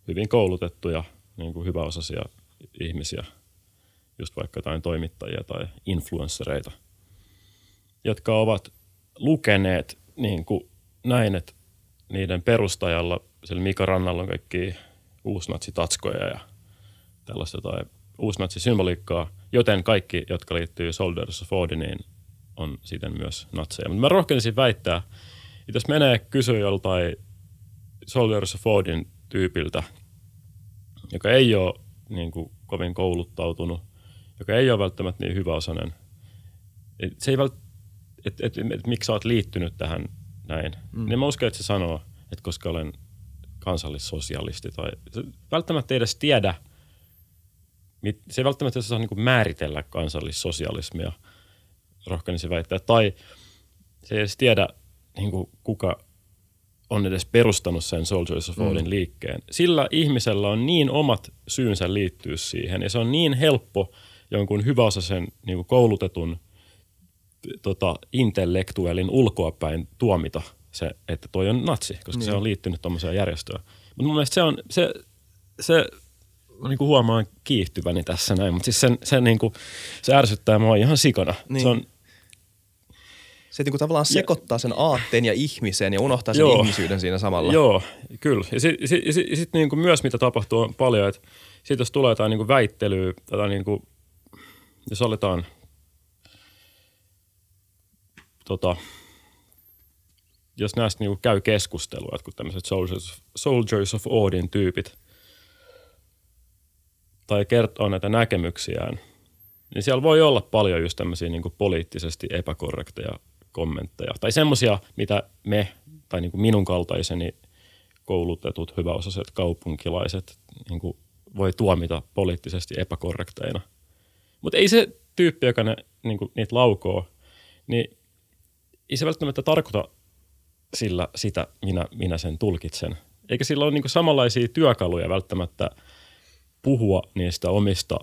hyvin koulutettuja, niin kuin hyväosaisia ihmisiä, just vaikka jotain toimittajia tai influenssereita, jotka ovat lukeneet niin kuin näin, että niiden perustajalla, sillä Mika Rannalla on kaikki uusnatsitatskoja ja tällaista tai uusnatsisymboliikkaa, joten kaikki, jotka liittyy Soldiers of Odiniin, on siten myös natseja. Mutta mä rohkenisin väittää, että jos menee kysyä joltain Soldiers of Odin tyypiltä, joka ei ole niin kuin, kovin kouluttautunut, joka ei ole välttämättä niin hyväosainen, et se ei vält, et, et, et, et, miksi sä oot liittynyt tähän näin, mm. niin mä uskon, että se sanoo, että koska olen kansallissosialisti tai se välttämättä ei edes tiedä, se ei välttämättä saa niin määritellä kansallissosialismia, rohkenisin väittää, tai se ei edes tiedä niin kuin kuka on edes perustanut sen Soldiers of Odin mm. liikkeen. Sillä ihmisellä on niin omat syynsä liittyä siihen, ja se on niin helppo jonkun hyväosaisen niin koulutetun tota, intellektuellin ulkoapäin tuomita se, että toi on natsi, koska niin. se on liittynyt tuommoiseen järjestöön. Mutta mun mielestä se on, se, se niin kuin huomaan kiihtyväni tässä näin, mutta siis sen, sen niin kuin, se ärsyttää mua ihan sikana. Niin. Se on, se niin kuin tavallaan sekoittaa sen aatteen ja ihmisen ja unohtaa sen joo, ihmisyyden siinä samalla. Joo, kyllä. Ja sitten sit, sit, sit niin kuin myös mitä tapahtuu on paljon, että sitten jos tulee jotain niin kuin väittelyä, tai niin kuin, jos aletaan tota, jos näistä niin kuin käy keskustelua, kun tämmöiset Soldiers, Soldiers of Odin tyypit tai kertoo näitä näkemyksiään, niin siellä voi olla paljon just tämmöisiä niin kuin poliittisesti epäkorrekteja kommentteja. Tai semmoisia, mitä me, tai niin kuin minun kaltaiseni koulutetut, hyväosaiset kaupunkilaiset niin kuin voi tuomita poliittisesti epäkorrekteina. Mutta ei se tyyppi, joka ne, niin kuin, niitä laukoo, niin ei se välttämättä tarkoita sillä sitä, minä, minä sen tulkitsen. Eikä sillä ole niin samanlaisia työkaluja välttämättä puhua niistä omista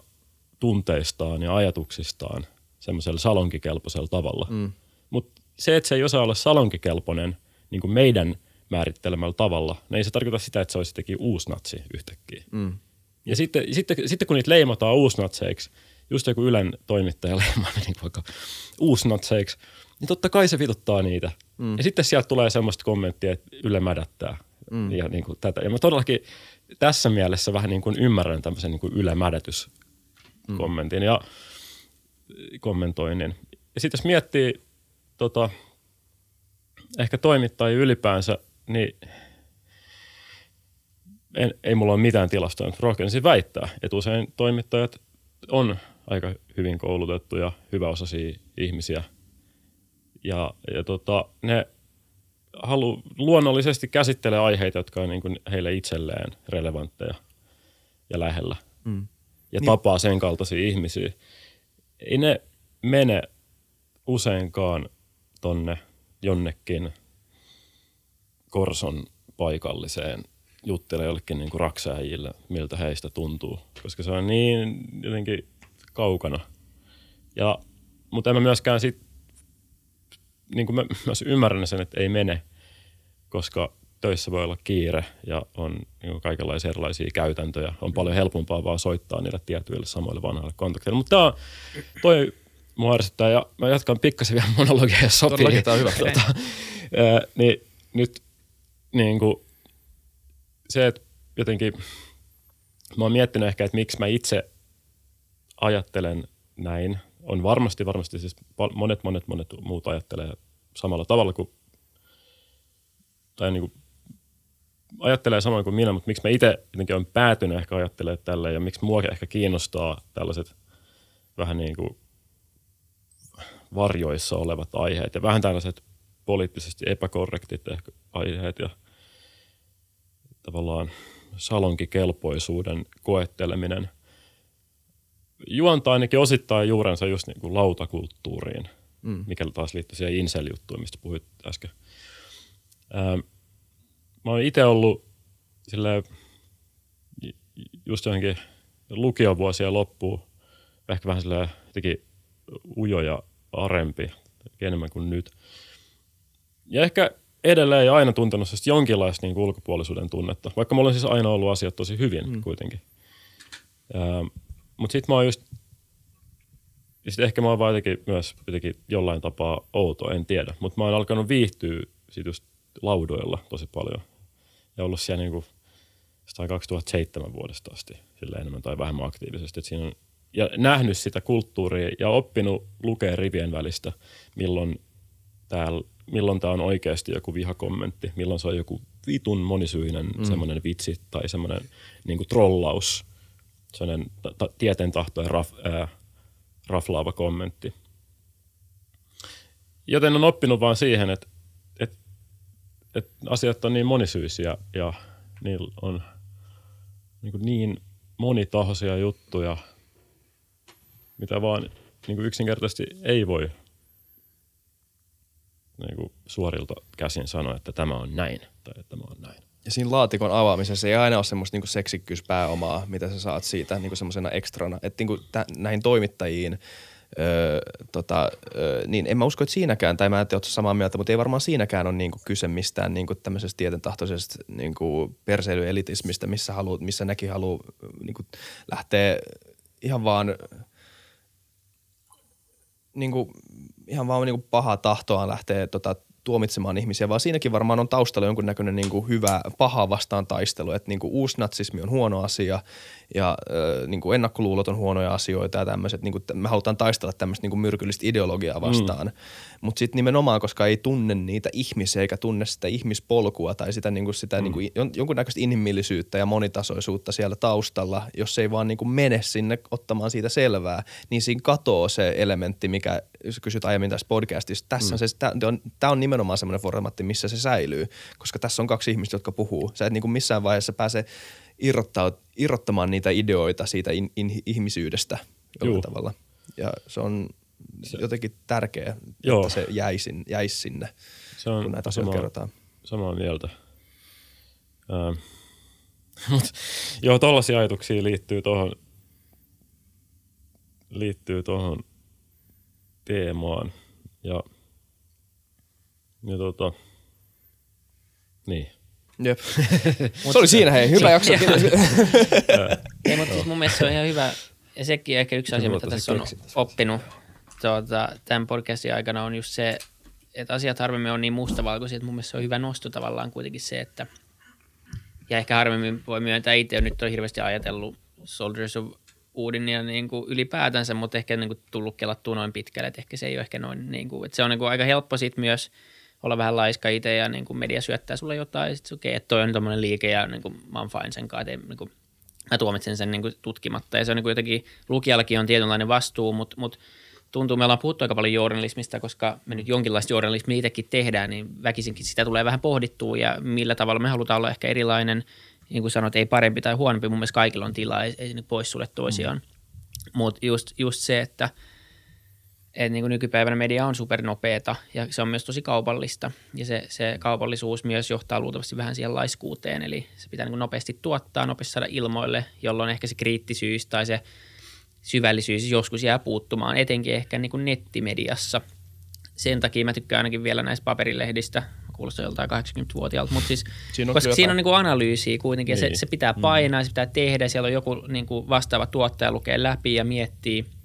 tunteistaan ja ajatuksistaan semmoisella salonkikelpoisella tavalla. Mm. Mutta se, että se ei osaa olla salonkikelpoinen niin kuin meidän määrittelemällä tavalla, niin ei se tarkoita sitä, että se olisi jotenkin uusnatsi yhtäkkiä. Mm. Ja sitten, sitten, sitten kun niitä leimataan uusnatseiksi, just joku Ylen toimittaja <laughs> leimaa niin vaikka uusnatseiksi, niin totta kai se vituttaa niitä. Mm. Ja sitten sieltä tulee semmoista kommenttia, että Yle mädättää. Mm. Ja, niin kuin tätä. ja mä todellakin tässä mielessä vähän niin kuin ymmärrän tämmöisen niin kuin Yle kommentin mm. ja kommentoinnin. Ja sitten jos miettii tota, ehkä toimittajia ylipäänsä, niin en, ei mulla ole mitään tilastoja, mutta rohkenisin väittää, että usein toimittajat on aika hyvin koulutettuja, hyväosaisia ihmisiä. Ja, ja tota, ne halu, luonnollisesti käsittelee aiheita, jotka on niin kuin heille itselleen relevantteja ja lähellä. Mm. Ja niin. tapaa sen kaltaisia ihmisiä. Ei ne mene useinkaan tonne jonnekin Korson paikalliseen juttele jollekin niin raksääjille, miltä heistä tuntuu, koska se on niin jotenkin kaukana. Ja, mutta en mä myöskään sit, niin kuin mä myös ymmärrän sen, että ei mene, koska töissä voi olla kiire ja on niin kuin kaikenlaisia erilaisia käytäntöjä. On paljon helpompaa vaan soittaa niille tietyille samoille vanhoille kontakteille. Mutta tämä toi mua ärsyttää ja mä jatkan pikkasen vielä monologia, jos sopii. Todellakin, tämä on hyvä. Tota, ää, niin nyt niin kuin, se, että jotenkin mä oon miettinyt ehkä, että miksi mä itse ajattelen näin. On varmasti, varmasti siis monet, monet, monet muut ajattelee samalla tavalla kuin, tai niin kuin, ajattelee samoin kuin minä, mutta miksi mä itse jotenkin olen päätynyt ehkä ajattelemaan tälle ja miksi mua ehkä kiinnostaa tällaiset vähän niin kuin varjoissa olevat aiheet ja vähän tällaiset poliittisesti epäkorrektit ehkä aiheet ja tavallaan salonkikelpoisuuden koetteleminen juontaa ainakin osittain juurensa just niin kuin lautakulttuuriin, mm. mikä taas liittyy siihen insel-juttuun, mistä puhuit äsken. Ähm, mä oon itse ollut sille just johonkin lukiovuosien loppuun ehkä vähän silleen jotenkin ujo ja arempi, enemmän kuin nyt. Ja ehkä edelleen ei aina tuntenut jonkinlaista niin ulkopuolisuuden tunnetta, vaikka mulla on siis aina ollut asiat tosi hyvin mm. kuitenkin. Mutta sitten mä oon just, ja sit ehkä mä oon vaan jotenkin myös jotenkin jollain tapaa outo, en tiedä, mutta mä oon alkanut viihtyä sit just laudoilla tosi paljon ja ollut siellä niin kuin 2007 vuodesta asti sille enemmän tai vähemmän aktiivisesti. Et siinä on, ja nähnyt sitä kulttuuria ja oppinut lukea rivien välistä, milloin täällä milloin tämä on oikeasti joku vihakommentti, milloin se on joku vitun monisyinen mm. semmoinen vitsi tai semmoinen niin kuin trollaus, semmoinen ta- tieten tahtojen raf, ää, raflaava kommentti. Joten on oppinut vaan siihen, että, että, että asiat on niin monisyisiä ja niillä on niin, kuin niin monitahoisia juttuja, mitä vaan niin kuin yksinkertaisesti ei voi niin kuin suorilta käsin sanoa, että tämä on näin tai että tämä on näin. Ja siinä laatikon avaamisessa ei aina ole semmoista niin seksikkyyspääomaa, mitä sä saat siitä niin semmoisena ekstrana. Että niin tä, näihin toimittajiin, Öö, tota, öö, niin en mä usko, että siinäkään, tai mä en tiedä, samaa mieltä, mutta ei varmaan siinäkään ole niinku kyse mistään niinku tämmöisestä tietentahtoisesta niinku perseilyelitismistä, missä, halu, missä näki haluaa niinku lähteä ihan vaan niinku ihan vaan niin kuin pahaa tahtoa lähtee tota, tuomitsemaan ihmisiä, vaan siinäkin varmaan on taustalla jonkunnäköinen niin kuin hyvä paha vastaan taistelu, että niin kuin uusnatsismi on huono asia ja äh, niin kuin ennakkoluulot on huonoja asioita ja tämmöiset, niin kuin, me halutaan taistella tämmöistä niin kuin myrkyllistä ideologiaa vastaan. Mm. Mutta sitten nimenomaan, koska ei tunne niitä ihmisiä eikä tunne sitä ihmispolkua tai sitä, niin kuin sitä mm. niin kuin, jonkunnäköistä inhimillisyyttä ja monitasoisuutta siellä taustalla, jos ei vaan niin kuin mene sinne ottamaan siitä selvää, niin siinä katoo se elementti, mikä jos kysyt aiemmin tässä podcastissa, tässä mm. on se, tämä on, tämä on nimenomaan semmoinen formaatti, missä se säilyy, koska tässä on kaksi ihmistä, jotka puhuu. Sä et niin kuin missään vaiheessa pääse irrottamaan niitä ideoita siitä in, in, ihmisyydestä jollain tavalla. Ja se on se, jotenkin tärkeää, joo. että se jäisi, jäisi sinne, se on kun näitä asioita kerrotaan. Samaa mieltä. Ähm. <laughs> Mut, joo, tollaisia ajatuksia liittyy tuohon liittyy tuohon teemaan. Ja, ja tota, niin. Jep. <laughs> se oli siinä hei, hyvä jakso. <laughs> Ei, mutta siis mun mielestä se on ihan hyvä, ja sekin ehkä yksi asia, mitä tässä on oppinut tuota, tämän podcastin aikana on just se, että asiat harvemmin on niin mustavalkoisia, että mun mielestä se on hyvä nosto tavallaan kuitenkin se, että ja ehkä harvemmin voi myöntää itse, nyt on hirveästi ajatellut Soldiers of ja niin kuin ylipäätänsä, mutta ehkä niin kuin tullut kelattua noin pitkälle, että ehkä se ei ole ehkä noin, niin kuin, että se on niin kuin aika helppo sitten myös olla vähän laiska itse ja niin kuin media syöttää sulle jotain ja sitten okei, okay, että toi on tommoinen liike ja niin kuin, mä oon fine sen kanssa, niin kuin, mä tuomitsen sen niin kuin tutkimatta. Ja se on niin kuin jotenkin, lukijallakin on tietynlainen vastuu, mutta, mutta tuntuu, me ollaan puhuttu aika paljon journalismista, koska me nyt jonkinlaista journalismia itsekin tehdään, niin väkisinkin sitä tulee vähän pohdittua ja millä tavalla me halutaan olla ehkä erilainen. Niin kuin sanoit, ei parempi tai huonompi, mun mielestä kaikilla on tilaa, ei, ei pois sulle toisiaan. Mm. Mutta just, just se, että – että niin kuin nykypäivänä media on supernopeeta ja se on myös tosi kaupallista. Ja se, se kaupallisuus myös johtaa luultavasti vähän siihen laiskuuteen, eli se pitää niin kuin nopeasti tuottaa, nopeasti saada ilmoille, jolloin ehkä se kriittisyys tai se syvällisyys joskus jää puuttumaan, etenkin ehkä niin kuin nettimediassa. Sen takia mä tykkään ainakin vielä näistä paperilehdistä, kuulostaa joltain 80-vuotiaalta, mutta siis, siinä on koska siinä on niin kuin analyysiä kuitenkin, niin. ja se, niin. se pitää mm. painaa, mm. se pitää tehdä, siellä on joku niin kuin vastaava tuottaja lukee läpi ja miettii –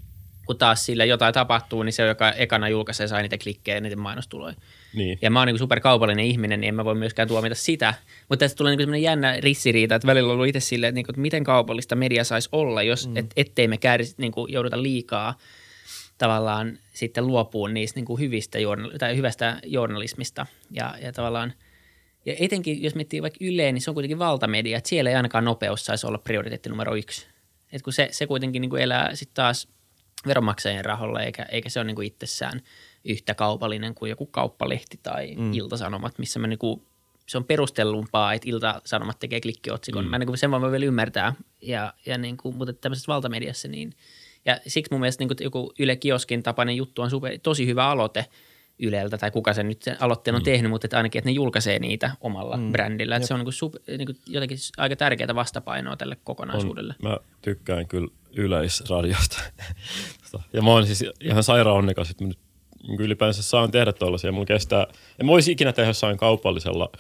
kun taas sille jotain tapahtuu, niin se, joka ekana julkaisee, saa niitä klikkejä ja niitä mainostuloja. Niin. Ja mä oon niin superkaupallinen ihminen, niin en mä voi myöskään tuomita sitä. Mutta tästä tulee niin jännä rissiriita, että välillä on ollut itse silleen, että, niin kuin, että miten kaupallista media saisi olla, jos mm. et, ettei me kääri, niin kuin, jouduta liikaa tavallaan sitten luopuun niistä niin kuin hyvistä journal- tai hyvästä journalismista. Ja, ja tavallaan, ja etenkin jos miettii vaikka Yleen, niin se on kuitenkin valtamedia, että siellä ei ainakaan nopeus saisi olla prioriteetti numero yksi. Et kun se, se kuitenkin niin kuin elää sitten taas – veronmaksajien raholla, eikä, eikä se ole niin kuin itsessään yhtä kaupallinen kuin joku kauppalehti tai mm. iltasanomat, missä mä niin kuin, se on perustellumpaa, että iltasanomat tekee klikkiotsikon. Mm. Mä niin kuin sen vaan vielä ymmärtää, ja, ja niin kuin, mutta tämmöisessä valtamediassa niin, ja siksi mun mielestä niin kuin joku Yle Kioskin tapainen juttu on super, tosi hyvä aloite Yleltä, tai kuka sen nyt sen aloitteen on mm. tehnyt, mutta että ainakin, että ne julkaisee niitä omalla mm. brändillä. Että se on niin kuin, super, niin kuin jotenkin aika tärkeää vastapainoa tälle kokonaisuudelle. On, mä tykkään kyllä yleisradiosta. <laughs> ja mä oon siis ihan sairaan onnekas, että mä nyt ylipäänsä saan tehdä tuollaisia. Mulla kestää, en voisi ikinä tehdä jossain kaupallisella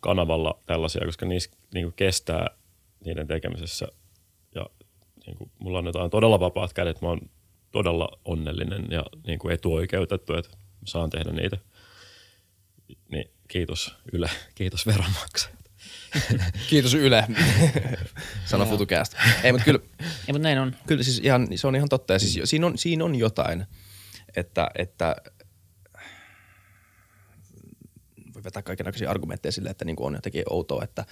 kanavalla tällaisia, koska niissä niin kestää niiden tekemisessä. Ja niin kuin, mulla on jotain todella vapaat kädet. Mä oon todella onnellinen ja niin kuin etuoikeutettu, että saan tehdä niitä. Niin kiitos Yle, kiitos veronmaksajat. <laughs> Kiitos Yle, <laughs> sano FutuCast. Ei, mutta kyllä, Ei, mutta näin on. Kyllä siis ihan, se on ihan totta. Ja siis siinä, on, siinä on jotain, että, että voi vetää kaikenlaisia argumentteja sille, että niin kuin on jotenkin outoa, että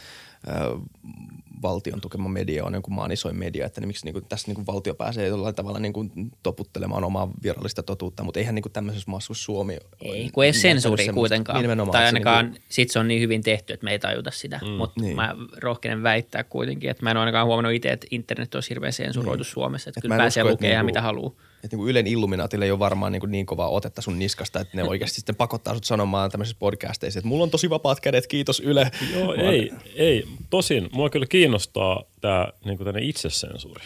valtion tukema media on jonkun maan isoin media, että niin miksi niin kuin, tässä niin kuin valtio pääsee jollain tavalla niin kuin toputtelemaan omaa virallista totuutta, mutta eihän niin kuin tämmöisessä maassa kuin Suomi. Ei, kun ei sensuuri kuitenkaan. Niin tai ainakaan niin kuin... sit se on niin hyvin tehty, että me ei tajuta sitä, mm, mutta niin. mä rohkenen väittää kuitenkin, että mä en ole ainakaan huomannut itse, että internet olisi hirveän sensuroitu niin. Suomessa, että et kyllä pääsee lukemaan niin mitä haluaa että niin Ylen Illuminaatille ei ole varmaan niin, niin kovaa otetta sun niskasta, että ne oikeasti sitten pakottaa sut sanomaan tämmöisissä podcasteissa, että mulla on tosi vapaat kädet, kiitos Yle. Joo, Vaan... ei, ei. Tosin mua kyllä kiinnostaa tämä niin tänne itsesensuuri.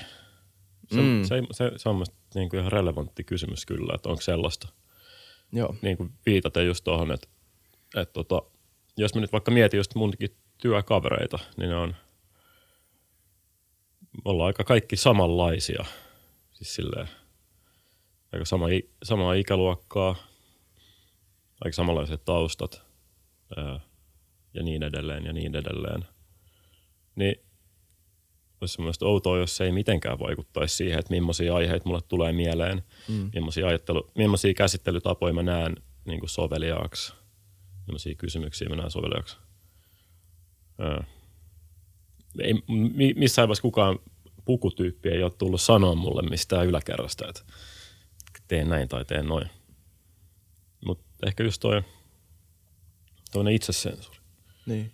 Se, mm. se, se, se on mielestäni niin kuin ihan relevantti kysymys kyllä, että onko sellaista. Joo. Niin kuin viitaten just tuohon, että, että tota, jos mä nyt vaikka mietin just munkin työkavereita, niin ne on, ollaan aika kaikki samanlaisia. Siis silleen, aika sama, samaa ikäluokkaa, aika samanlaiset taustat ja niin edelleen ja niin edelleen. Niin olisi semmoista outoa, jos se ei mitenkään vaikuttaisi siihen, että millaisia aiheita mulle tulee mieleen, mm. millaisia, ajattelu, millaisia käsittelytapoja mä näen niin kuin soveliaaksi, millaisia kysymyksiä mä näen soveliaaksi. Ää. Ei, missään vaiheessa kukaan pukutyyppi ei ole tullut sanoa mulle mistään yläkerrasta, että teen näin tai teen noin. Mutta ehkä just toi toinen itsesensuuri. Niin.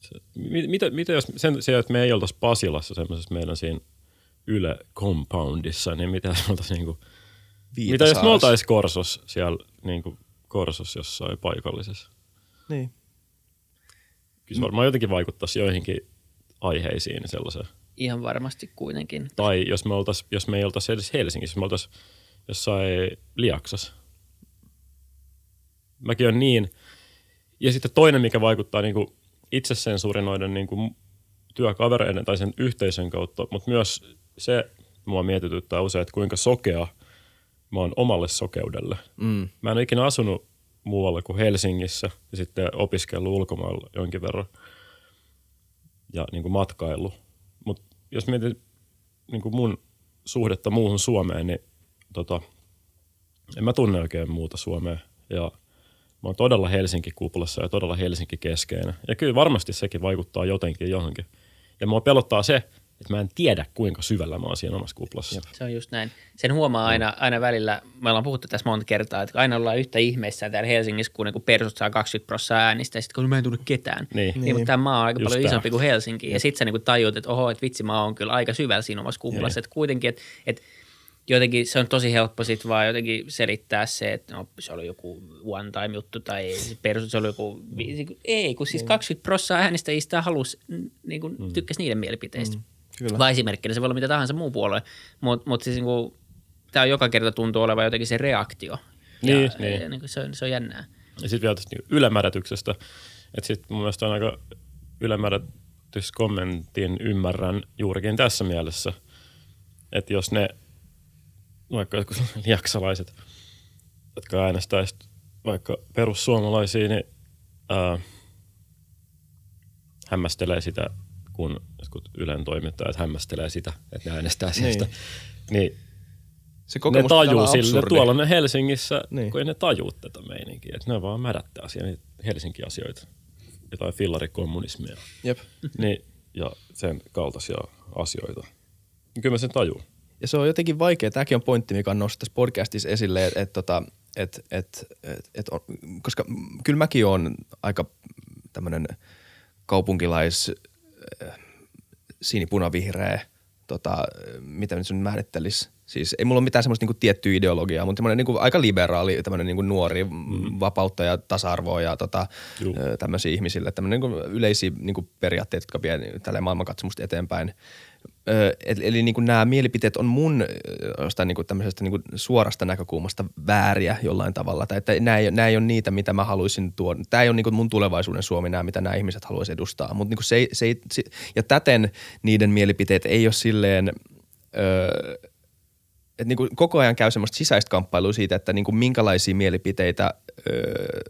Se, mitä, mitä jos sen sijaan, että me ei oltaisi Pasilassa semmoisessa meidän siinä Yle Compoundissa, niin mitä jos me oltaisiin niinku, mitä jos me oltaisiin Korsos siellä niinku Korsos jossain paikallisessa? Niin. Kyllä se varmaan jotenkin vaikuttaisi joihinkin aiheisiin sellaiseen. Ihan varmasti kuitenkin. Tai jos me, oltais, jos me ei oltaisi edes Helsingissä, jos me oltaisiin jossain liaksassa. Mäkin on niin. Ja sitten toinen, mikä vaikuttaa niin kuin itsesensuurin noiden niin kuin työkavereiden tai sen yhteisön kautta, mutta myös se mua mietityttää usein, että kuinka sokea mä oon omalle sokeudelle. Mm. Mä en ole ikinä asunut muualla kuin Helsingissä ja sitten opiskellut ulkomailla jonkin verran ja niin kuin matkailu. Mutta jos mietit niin kuin mun suhdetta muuhun Suomeen, niin tota, en mä tunne oikein muuta Suomea. Ja mä oon todella Helsinki-kuplassa ja todella Helsinki-keskeinen. Ja kyllä varmasti sekin vaikuttaa jotenkin johonkin. Ja mua pelottaa se, että mä en tiedä, kuinka syvällä mä oon siinä omassa kuplassa. Jep. Se on just näin. Sen huomaa aina, aina välillä, me ollaan puhuttu tässä monta kertaa, että aina ollaan yhtä ihmeessä täällä Helsingissä, kun niinku persut saa 20 prosenttia äänistä, ja sitten kun mä en tunne ketään. Niin. niin. niin mutta tämä maa on aika just paljon tämä. isompi kuin Helsinki. Ja sitten sä niinku tajuut, että oho, että vitsi, mä oon kyllä aika syvällä siinä omassa kuplassa. Että kuitenkin, että et, jotenkin se on tosi helppo sitten vaan jotenkin selittää se, että no, se oli joku one time juttu tai se perus, se oli joku, ei kun siis 20 prosenttia äänestäjistä halusi, niin kuin, mm. tykkäsi niiden mielipiteistä. Mm. Kyllä. Vai esimerkkinä se voi olla mitä tahansa muu puolue, mutta mut siis niin tämä joka kerta tuntuu olevan jotenkin se reaktio. Niin, ja, niin. Ja, niin kuin se, on, se on jännää. Ja sitten vielä tästä niin ylämärätyksestä, että sitten mun mielestä on aika ylämärätyskommentin ymmärrän juurikin tässä mielessä, että jos ne vaikka jotkut <laughs> liaksalaiset, jotka äänestäisivät vaikka perussuomalaisia, niin ää, hämmästelee sitä, kun jotkut Ylen toimittajat hämmästelee sitä, että ne äänestää sieltä. Niin. niin se ne tajuu sille, tuolla ne Helsingissä, niin. kun ei ne tajuu tätä meininkiä, että ne vaan mädättää siellä Helsinki-asioita, jotain fillarikommunismia Jep. niin, ja sen kaltaisia asioita. Kyllä mä sen tajuu. Ja se on jotenkin vaikea. Tämäkin on pointti, mikä on noussut tässä podcastissa esille, että et, tota, et, et, et, et on, koska kyllä mäkin olen aika tämmöinen kaupunkilais äh, sinipuna-vihreä, tota, mitä nyt sun määrittelisi. Siis ei mulla ole mitään semmoista niinku tiettyä ideologiaa, mutta semmoinen niinku aika liberaali, tämmöinen niinku nuori mm. vapautta ja tasa-arvoa ja tota, tämmöisiä ihmisille. Tämmöinen niinku yleisiä niinku periaatteet, jotka vie tälle maailmankatsomusta eteenpäin. Eli, eli niin kuin nämä mielipiteet on mun jostain niin kuin tämmöisestä niin kuin suorasta näkökulmasta vääriä jollain tavalla. Tai että nämä ei, nämä ei ole niitä, mitä mä haluaisin tuoda. Tämä ei ole niin kuin mun tulevaisuuden Suomi, nämä, mitä nämä ihmiset haluaisivat edustaa. Mutta niin kuin se, se, se, ja täten niiden mielipiteet ei ole silleen – öö, että niin kuin koko ajan käy semmoista sisäistä kamppailua siitä, että niin kuin minkälaisia mielipiteitä öö,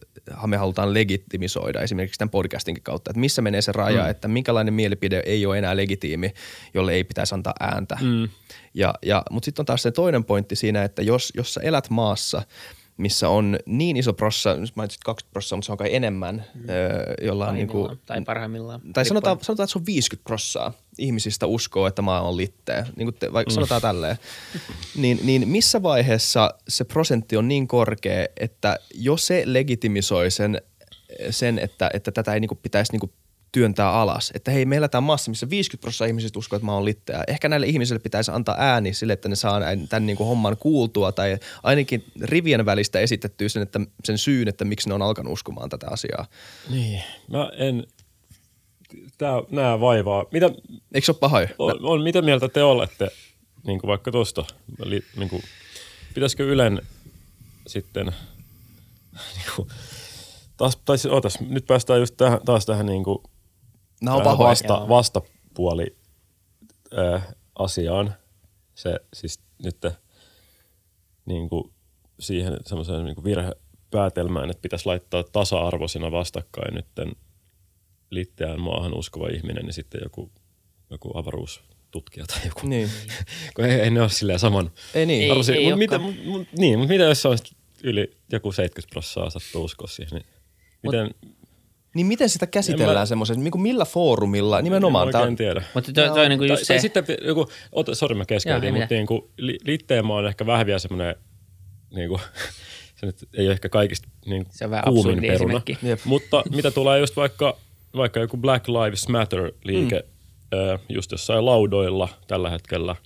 me halutaan legitimisoida esimerkiksi tämän podcastinkin kautta. Että missä menee se raja, mm. että minkälainen mielipide ei ole enää legitiimi, jolle ei pitäisi antaa ääntä. Mm. Ja, ja, Mutta sitten on taas se toinen pointti siinä, että jos, jos sä elät maassa – missä on niin iso prossa, nyt mainitsit 20 prossaa, mutta se on kai enemmän, mm. jolla on niin kuin, Tai parhaimmillaan. Tai sanotaan, sanotaan, että se on 50 prossaa ihmisistä uskoo, että maa on litteä, niin kuin te, vaikka mm. sanotaan tälleen. <laughs> niin, niin missä vaiheessa se prosentti on niin korkea, että jos se legitimisoi sen, sen että, että tätä ei niin kuin pitäisi niin kuin työntää alas. Että hei, me eletään maassa, missä 50 prosenttia ihmisistä uskoo, että mä oon litteä. Ehkä näille ihmisille pitäisi antaa ääni sille, että ne saa tämän niin kuin homman kuultua tai ainakin rivien välistä esitettyä sen, että, sen syyn, että miksi ne on alkanut uskomaan tätä asiaa. Niin, mä en, tää, nää vaivaa. Mitä, Eikö se ole pahoja? On, on, mitä mieltä te olette, niin kuin vaikka tuosta, niin kuin, pitäisikö Ylen sitten, <laughs> niin kuin, taas, tai siis, ootas, nyt päästään just tähän, taas tähän niin kuin Nämä on vasta, vastapuoli äh, asiaan. Se siis nyt niin kuin siihen semmoiseen niin virhepäätelmään, että pitäisi laittaa tasa-arvoisena vastakkain nytten liitteään maahan uskova ihminen ja sitten joku, joku avaruustutkija tai joku. Niin. <laughs> Kun ei, ei ne ole silleen saman. Ei niin. Ei, ei mut mitä, mut, niin, mutta mitä jos se on yli joku 70 prosenttia sattuu uskoa siihen, niin miten, mut, niin miten sitä käsitellään semmoisen, niin millä foorumilla, nimenomaan? En oikein tiedä. Mutta toi, toi niin kuin just tai, se... sitten joku, ota, sorry mä keskeytin, mutta niin kuin, li, liitteema on ehkä vähän vielä semmoinen, niin kuin, <laughs> se nyt ei ole ehkä kaikista niin se on kuumin peruna. Mutta mitä tulee just vaikka, vaikka joku Black Lives Matter-liike, mm. just jossain laudoilla tällä hetkellä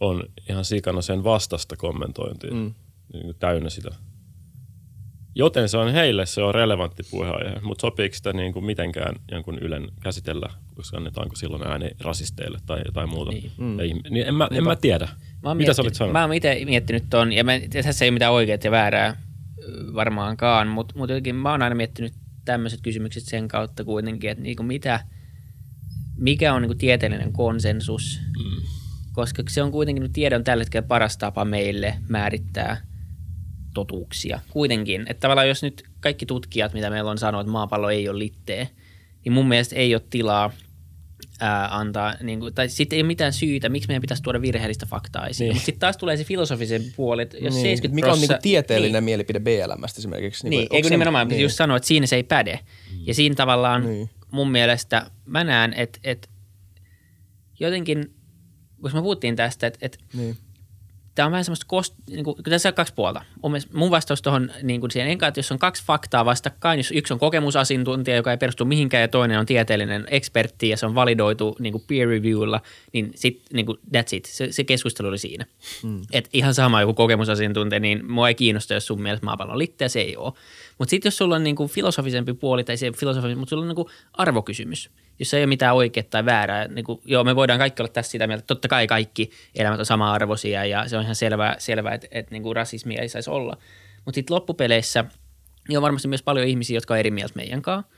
on ihan sikana sen vastasta kommentointia, mm. niin täynnä sitä – Joten se on heille se on relevantti puheenaihe, mutta sopiiko sitä niin kuin mitenkään jonkun Ylen käsitellä, koska annetaanko silloin ääni rasisteille tai jotain muuta. Niin. Mm. Ei, niin en, mä, en mä tiedä. Mä Mitä sä olit sanonut? Mä oon itse miettinyt ton, ja mä, tässä ei ole mitään oikeaa ja väärää varmaankaan, mutta mut jotenkin mä oon aina miettinyt tämmöiset kysymykset sen kautta kuitenkin, että niinku mitä, mikä on niinku tieteellinen konsensus, mm. koska se on kuitenkin, tiede on tällä hetkellä paras tapa meille määrittää – totuuksia kuitenkin. Että tavallaan jos nyt kaikki tutkijat, mitä meillä on sanonut, että maapallo ei ole litteä, niin mun mielestä ei ole tilaa ää, antaa, niin kuin, tai sitten ei ole mitään syytä, miksi meidän pitäisi tuoda virheellistä faktaa esiin. Niin. Mutta sitten taas tulee se filosofisen puoli, että jos niin. 70 Mikä on niin kuin tieteellinen niin. mielipide B-elämästä esimerkiksi? Niin, niin eikö nimenomaan, niin. just sanoa, että siinä se ei päde. Mm. Ja siinä tavallaan niin. mun mielestä mä näen, että, että jotenkin, kun me puhuttiin tästä, että, että niin tämä on vähän semmoista, kost, niin kuin, tässä on kaksi puolta. Mun vastaus tuohon niin kuin siihen enkaan, että jos on kaksi faktaa vastakkain, jos yksi on kokemusasiantuntija, joka ei perustu mihinkään ja toinen on tieteellinen ekspertti ja se on validoitu niin kuin peer reviewilla, niin sit niin kuin that's it. Se, se keskustelu oli siinä. Mm. Et ihan sama joku kokemusasiantuntija, niin mua ei kiinnosta, jos sun mielestä maapallo on litteä, se ei ole. Mutta sitten jos sulla on niin kuin filosofisempi puoli tai se filosofisempi, mutta sulla on niin kuin arvokysymys, jossa ei ole mitään oikeaa tai väärää. Niin kuin, joo, me voidaan kaikki olla tässä sitä mieltä, että totta kai kaikki elämät on sama-arvoisia ja se on ihan selvää, selvää että, että niin kuin rasismia ei saisi olla. Mutta sitten loppupeleissä niin on varmasti myös paljon ihmisiä, jotka on eri mieltä meidän kanssa.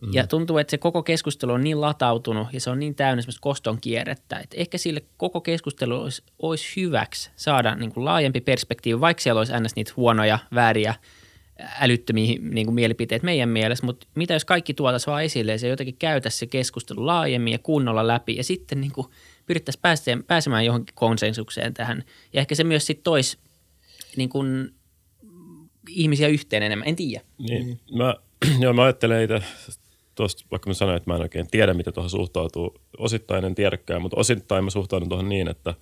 Mm. Ja tuntuu, että se koko keskustelu on niin latautunut ja se on niin täynnä semmoista koston kierrettä, että ehkä sille koko keskustelu olisi, olisi hyväksi saada niin kuin laajempi perspektiivi, vaikka siellä olisi ns. niitä huonoja, vääriä – älyttömiä niin kuin mielipiteet meidän mielessä, mutta mitä jos kaikki tuotaisiin vaan esille ja se jotenkin käytäisi se keskustelu laajemmin ja kunnolla läpi ja sitten niin kuin pyrittäisiin pääsemään, pääsemään johonkin konsensukseen tähän. Ja ehkä se myös sitten toisi niin kuin ihmisiä yhteen enemmän, en tiedä. Niin, mä, <clears throat> joo, mä ajattelen itse tuosta, vaikka mä sanoin, että mä en oikein tiedä, miten tuohon suhtautuu. Osittain en tiedäkään, mutta osittain mä suhtaudun tuohon niin, että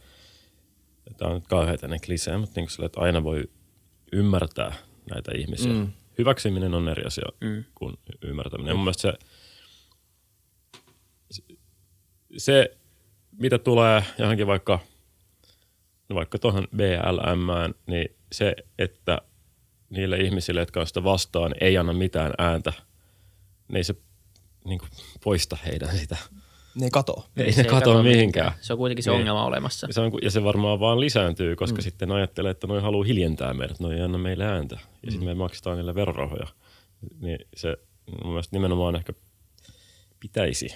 tämä on nyt kauhean klisee, mutta niin kuin sille, että aina voi ymmärtää – näitä ihmisiä. Mm. Hyväksyminen on eri asia mm. kuin ymmärtäminen. Mm. Mun mielestä se, se, mitä tulee johonkin vaikka, vaikka tuohon BLM, niin se, että niille ihmisille, jotka on sitä vastaan, ei anna mitään ääntä, niin se niin kuin poista heidän sitä ne ei katoa. Ei se, ne katoa mihinkään. Se on kuitenkin se niin. ongelma olemassa. Ja se, on, ja se varmaan vaan lisääntyy, koska mm. sitten ajattelee, että noin haluaa hiljentää meidät, noin ei anna meille ääntä. Ja mm. sitten me maksetaan niille verorahoja. Niin se mun mielestä nimenomaan ehkä pitäisi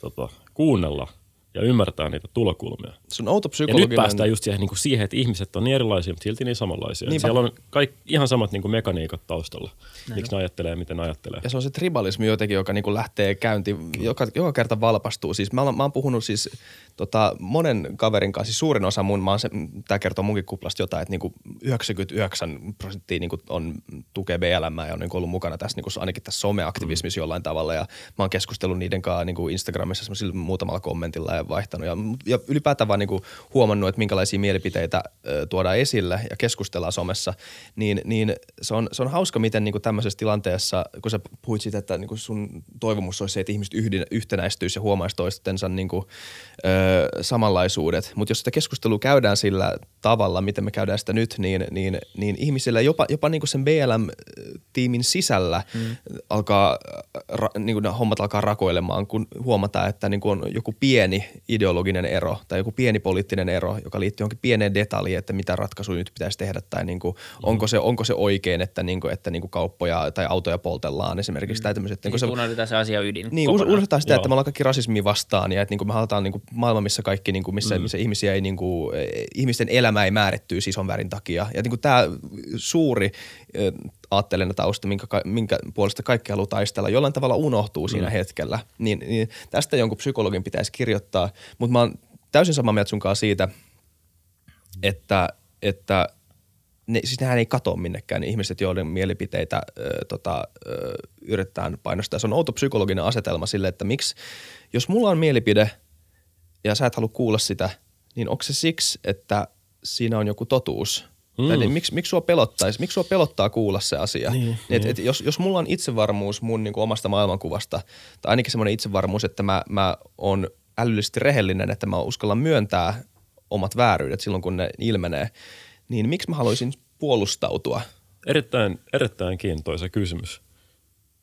tota, kuunnella – ja ymmärtää niitä tulokulmia. Se on outo psykologinen... Ja nyt päästään just siihen, niin kuin siihen, että ihmiset on niin erilaisia, mutta silti niin samanlaisia. Niinpä. Siellä on kaik, ihan samat niin kuin mekaniikat taustalla. Näin. Miksi ne ajattelee, miten ne ajattelee. Ja se on se tribalismi jotenkin, joka niin kuin lähtee käyntiin, joka, joka kerta valpastuu. Siis mä, mä oon puhunut siis tota, monen kaverin kanssa, siis suurin osa mun, mä se, tää kertoo munkin kuplasta jotain, että niin kuin 99 prosenttia niin kuin on tukee BLM ja on niin kuin ollut mukana tässä niin kuin ainakin tässä someaktivismissa mm. jollain tavalla. Ja mä oon keskustellut niiden kanssa niin kuin Instagramissa muutamalla kommentilla ja vaihtanut. Ja, ja ylipäätään vaan niin kuin huomannut, että minkälaisia mielipiteitä ö, tuodaan esille ja keskustellaan somessa, niin, niin se, on, se on hauska, miten niin kuin tämmöisessä tilanteessa, kun sä puhuit siitä, että niin kuin sun toivomus olisi se, että ihmiset yhdin, yhtenäistyisi ja huomaisi toistensa niin kuin, ö, samanlaisuudet. Mutta jos sitä keskustelua käydään sillä tavalla, miten me käydään sitä nyt, niin, niin, niin ihmisillä jopa, jopa niin kuin sen BLM-tiimin sisällä mm. alkaa, ra, niin kuin hommat alkaa rakoilemaan, kun huomataan, että niin kuin on joku pieni ideologinen ero tai joku pieni poliittinen ero, joka liittyy johonkin pieneen detaljiin, että mitä ratkaisuja nyt pitäisi tehdä tai niin kuin, mm. onko, se, onko se oikein, että, niin kuin, että niin kuin kauppoja tai autoja poltellaan esimerkiksi. Mm. Tai tämmöiset, niin, niin unohdetaan se asia ydin. Niin, unohdetaan sitä, Joo. että me ollaan kaikki rasismi vastaan ja että niin kuin me halutaan niin kuin maailma, missä kaikki, niin kuin, missä, mm. missä ihmisiä ei, niin kuin, ihmisten elämä ei määrittyy siis on värin takia. Ja niin kuin tämä suuri aatteellinen tausta, minkä, minkä puolesta kaikki haluaa taistella, jollain tavalla unohtuu siinä mm. hetkellä. Niin, niin tästä jonkun psykologin pitäisi kirjoittaa. Mutta mä oon täysin samaa mieltä sun kanssa siitä, että, että ne, siis nehän ei katoa minnekään, ne ihmiset, joiden mielipiteitä ö, tota, ö, yritetään painostaa. Se on outo psykologinen asetelma sille, että miksi, jos mulla on mielipide ja sä et halua kuulla sitä, niin onko se siksi, että siinä on joku totuus – Mm. Eli miksi, miksi sua pelottaisi, miksi sua pelottaa kuulla se asia? Niin, et, niin. Et, jos, jos mulla on itsevarmuus mun niin kuin omasta maailmankuvasta, tai ainakin semmoinen itsevarmuus, että mä, mä oon älyllisesti rehellinen, että mä uskallan myöntää omat vääryydet silloin, kun ne ilmenee, niin miksi mä haluaisin puolustautua? Erittäin, erittäin kiintoisa kysymys.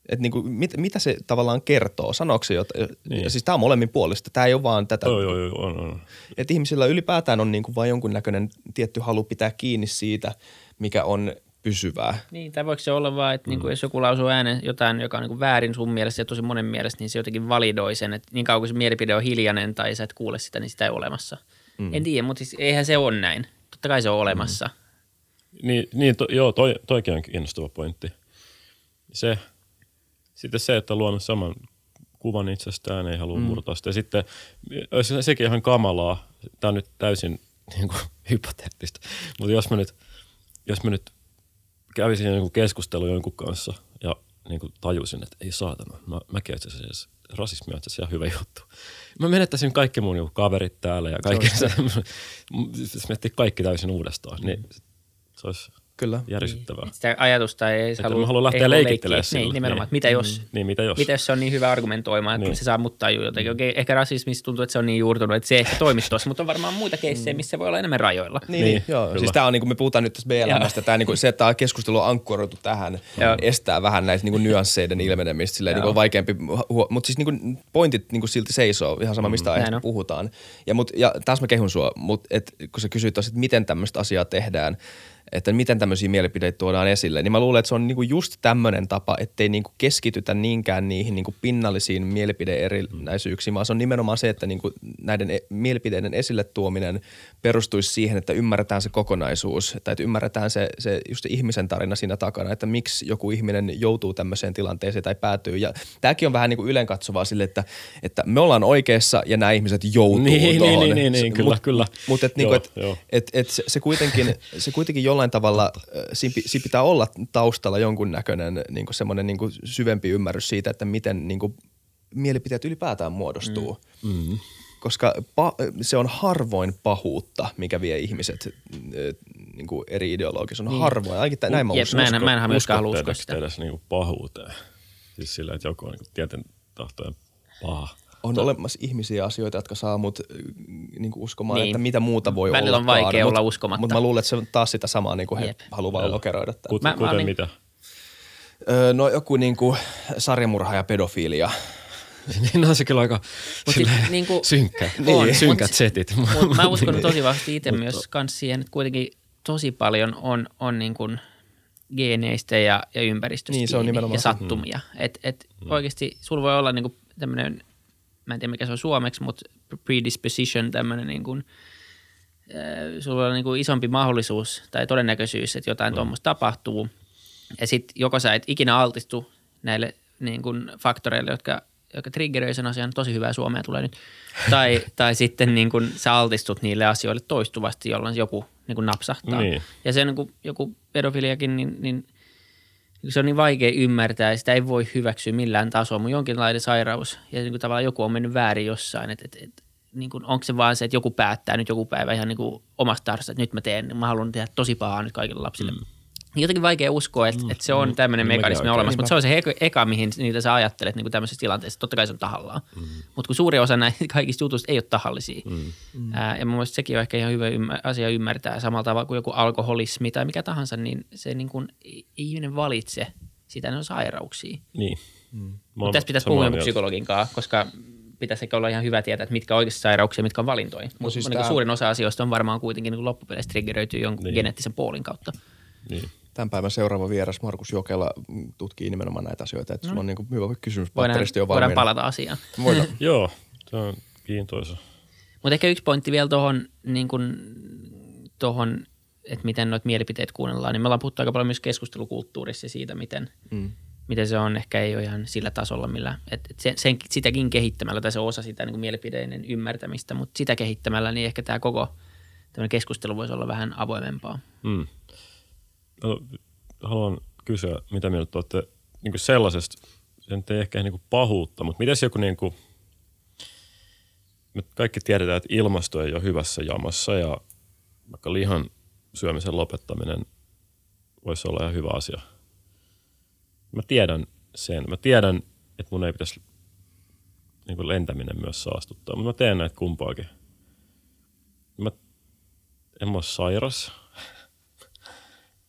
Että niinku, mit, mitä se tavallaan kertoo? Sanooko se jotain? Niin. Siis tämä on molemmin puolesta. Tämä ei ole vaan tätä. Joo, joo, joo, on, on. Että ihmisillä ylipäätään on niinku vain jonkunnäköinen tietty halu pitää kiinni siitä, mikä on pysyvää. Niin, tai voiko se olla vaan, että niinku, mm. niinku, jos joku lausuu äänen jotain, joka on niinku väärin sun mielestä ja tosi monen mielestä, niin se jotenkin validoi sen, että niin kauan kuin se mielipide on hiljainen tai sä et kuule sitä, niin sitä ei ole olemassa. Mm. En tiedä, mutta siis eihän se ole näin. Totta kai se on olemassa. Mm. Niin, niin to, joo, toi, toikin on kiinnostava pointti. Se, sitten se, että luonut saman kuvan itsestään, ei halua mm. murtaa sitä. Sitten olisi sekin ihan kamalaa. Tämä on nyt täysin <laughs> niin kuin, hypoteettista. Mutta jos mä nyt, jos mä nyt kävisin jonkun keskustelu jonkun kanssa ja niin kuin tajusin, että ei saatana, mä, mäkin itse asiassa rasismi on itse hyvä juttu. Mä menettäisin kaikki mun niinku kaverit täällä ja kaikki se, se, <laughs> se miettii kaikki täysin uudestaan, niin se olisi Kyllä. Järisyttävää. Niin. Sitä ajatusta ei että halua, mä haluan lähteä leikittelemään sillä. Niin, nimenomaan. Niin. Että mitä jos? Niin, mitä jos? Mitä jos se on niin hyvä argumentoimaan, että niin. se saa mut tajua jotenkin. Okei, ehkä rasismissa tuntuu, että se on niin juurtunut, että se ehkä toimisi tuossa, mutta on varmaan muita keissejä, mm. missä voi olla enemmän rajoilla. Niin, niin joo. Kyllä. Siis tämä on, niin kuin me puhutaan nyt tästä B-elämästä, tämä, niin kuin, se, että tämä keskustelu on ankkuroitu tähän, joo. estää vähän näitä niin kuin nyansseiden ilmenemistä, silleen, niin kuin vaikeampi, mutta siis niin kuin pointit niin kuin silti seisoo, ihan sama mistä mm. aiheesta puhutaan. Ja, mut, ja taas mä kehun sua, mutta et, kun sä kysyit tuossa, että miten tämmöistä asiaa tehdään, että miten tämmöisiä mielipiteitä tuodaan esille, niin mä luulen, että se on niinku just tämmöinen tapa, ettei niinku keskitytä niinkään niihin niinku pinnallisiin mielipideerinäisyyksiin, vaan se on nimenomaan se, että niinku näiden e- mielipiteiden esille tuominen perustuisi siihen, että ymmärretään se kokonaisuus, tai että ymmärretään se, se just se ihmisen tarina siinä takana, että miksi joku ihminen joutuu tämmöiseen tilanteeseen tai päätyy. Ja tämäkin on vähän niin kuin ylenkatsovaa sille, että, että me ollaan oikeassa ja nämä ihmiset joutuu niin, tuohon. Niin, niin, niin, niin, kyllä, mut, kyllä. Mutta et, niinku, et, et, et se, se, kuitenkin, se kuitenkin jollain tavalla, siinä, siinä pitää olla taustalla jonkunnäköinen niin semmoinen niin syvempi ymmärrys siitä, että miten niin kuin, mielipiteet ylipäätään muodostuu. Mm. Mm koska pa- se on harvoin pahuutta, mikä vie ihmiset niin kuin eri ideologissa. On niin. harvoin, ainakin näin mä uskon. Mä en, mä en myöskään halua uskoa sitä. edes niin pahuuteen? Siis sillä, että joku on niin tieten tahtojen paha. On to- olemassa ihmisiä asioita, jotka saa mut niin kuin uskomaan, niin. että mitä muuta voi olla. Välillä on vaikea mut, olla uskomatta. Mutta mä luulen, että se on taas sitä samaa, niin kuin he haluavat lokeroida. Kut, mä, kuten mä, mitä? Öö, no joku niin kuin sarjamurha ja pedofiilia <laughs> – niin on se kyllä aika sit, niin kuin, synkkä, on, synkät mut, setit. Mut mä <laughs> uskon niin. tosi vahvasti itse myös kans siihen, että kuitenkin tosi paljon on, on niin kuin geeneistä ja, ja ympäristöstä niin, se on ja sattumia. Mm. Et, et mm. oikeasti sulla voi olla niin kuin tämmöinen, mä en tiedä mikä se on suomeksi, mutta predisposition, tämmöinen niin kuin, äh, sulla on niin kuin isompi mahdollisuus tai todennäköisyys, että jotain mm. tuommoista tapahtuu. Ja sitten joko sä et ikinä altistu näille niin kuin faktoreille, jotka joka triggeröi sen asian, tosi hyvää suomea tulee nyt. Tai, <laughs> tai sitten niin kun sä altistut niille asioille toistuvasti, jolloin joku niin kun napsahtaa. Niin. Ja se niin kun joku pedofiliakin, niin, niin se on niin vaikea ymmärtää ja sitä ei voi hyväksyä millään tasolla, mutta jonkinlainen sairaus ja niin tavallaan joku on mennyt väärin jossain, että et, et, niin kuin, onko se vaan se, että joku päättää nyt joku päivä ihan niin kuin omasta tarvasta, että nyt mä teen, mä haluan tehdä tosi pahaa nyt kaikille lapsille. Mm jotenkin vaikea uskoa, että, mm, että se on mm, tämmöinen mekanismi olemassa, mutta se on se eka, eka mihin niitä sä ajattelet niin kuin tämmöisessä tilanteessa. Totta kai se on tahallaan, mm. mutta kun suuri osa näistä <laughs> kaikista jutuista ei ole tahallisia. Mm. Mm. Ää, ja mun mielestä sekin on ehkä ihan hyvä ymmär- asia ymmärtää samalla tavalla kuin joku alkoholismi tai mikä tahansa, niin se niin kuin, ei ihminen valitse sitä, ne on sairauksia. Niin. Mm. Mutta tässä pitäisi puhua jonkun psykologin kanssa, koska pitäisi ehkä olla ihan hyvä tietää, että mitkä on oikeasti sairauksia, mitkä on valintoja. Mutta no siis niin tämä... suurin osa asioista on varmaan kuitenkin niin loppupeleissä triggeröityy jonkun niin. geneettisen puolin kautta. Niin tämän päivän seuraava vieras Markus Jokela tutkii nimenomaan näitä asioita. Että no. sulla on niin kuin hyvä kysymys. Voidaan, on voidaan palata asiaan. Voidaan. <laughs> Joo, se on kiintoisa. Mutta ehkä yksi pointti vielä tuohon, niin tohon, että miten noita mielipiteet kuunnellaan. Niin me ollaan puhuttu aika paljon myös keskustelukulttuurissa siitä, miten, mm. miten se on ehkä ei ole ihan sillä tasolla, millä, että et sen, sen, sitäkin kehittämällä, tai se osa sitä niin mielipideiden ymmärtämistä, mutta sitä kehittämällä, niin ehkä tämä koko keskustelu voisi olla vähän avoimempaa. Mm haluan kysyä, mitä mieltä olette niin kuin sellaisesta, se nyt ei ehkä niin kuin pahuutta, mutta miten joku niin kuin, me kaikki tiedetään, että ilmasto ei ole hyvässä jamassa ja vaikka lihan syömisen lopettaminen voisi olla ihan hyvä asia. Mä tiedän sen. Mä tiedän, että mun ei pitäisi niin kuin lentäminen myös saastuttaa, mutta mä teen näitä kumpaakin. Mä en mä ole sairas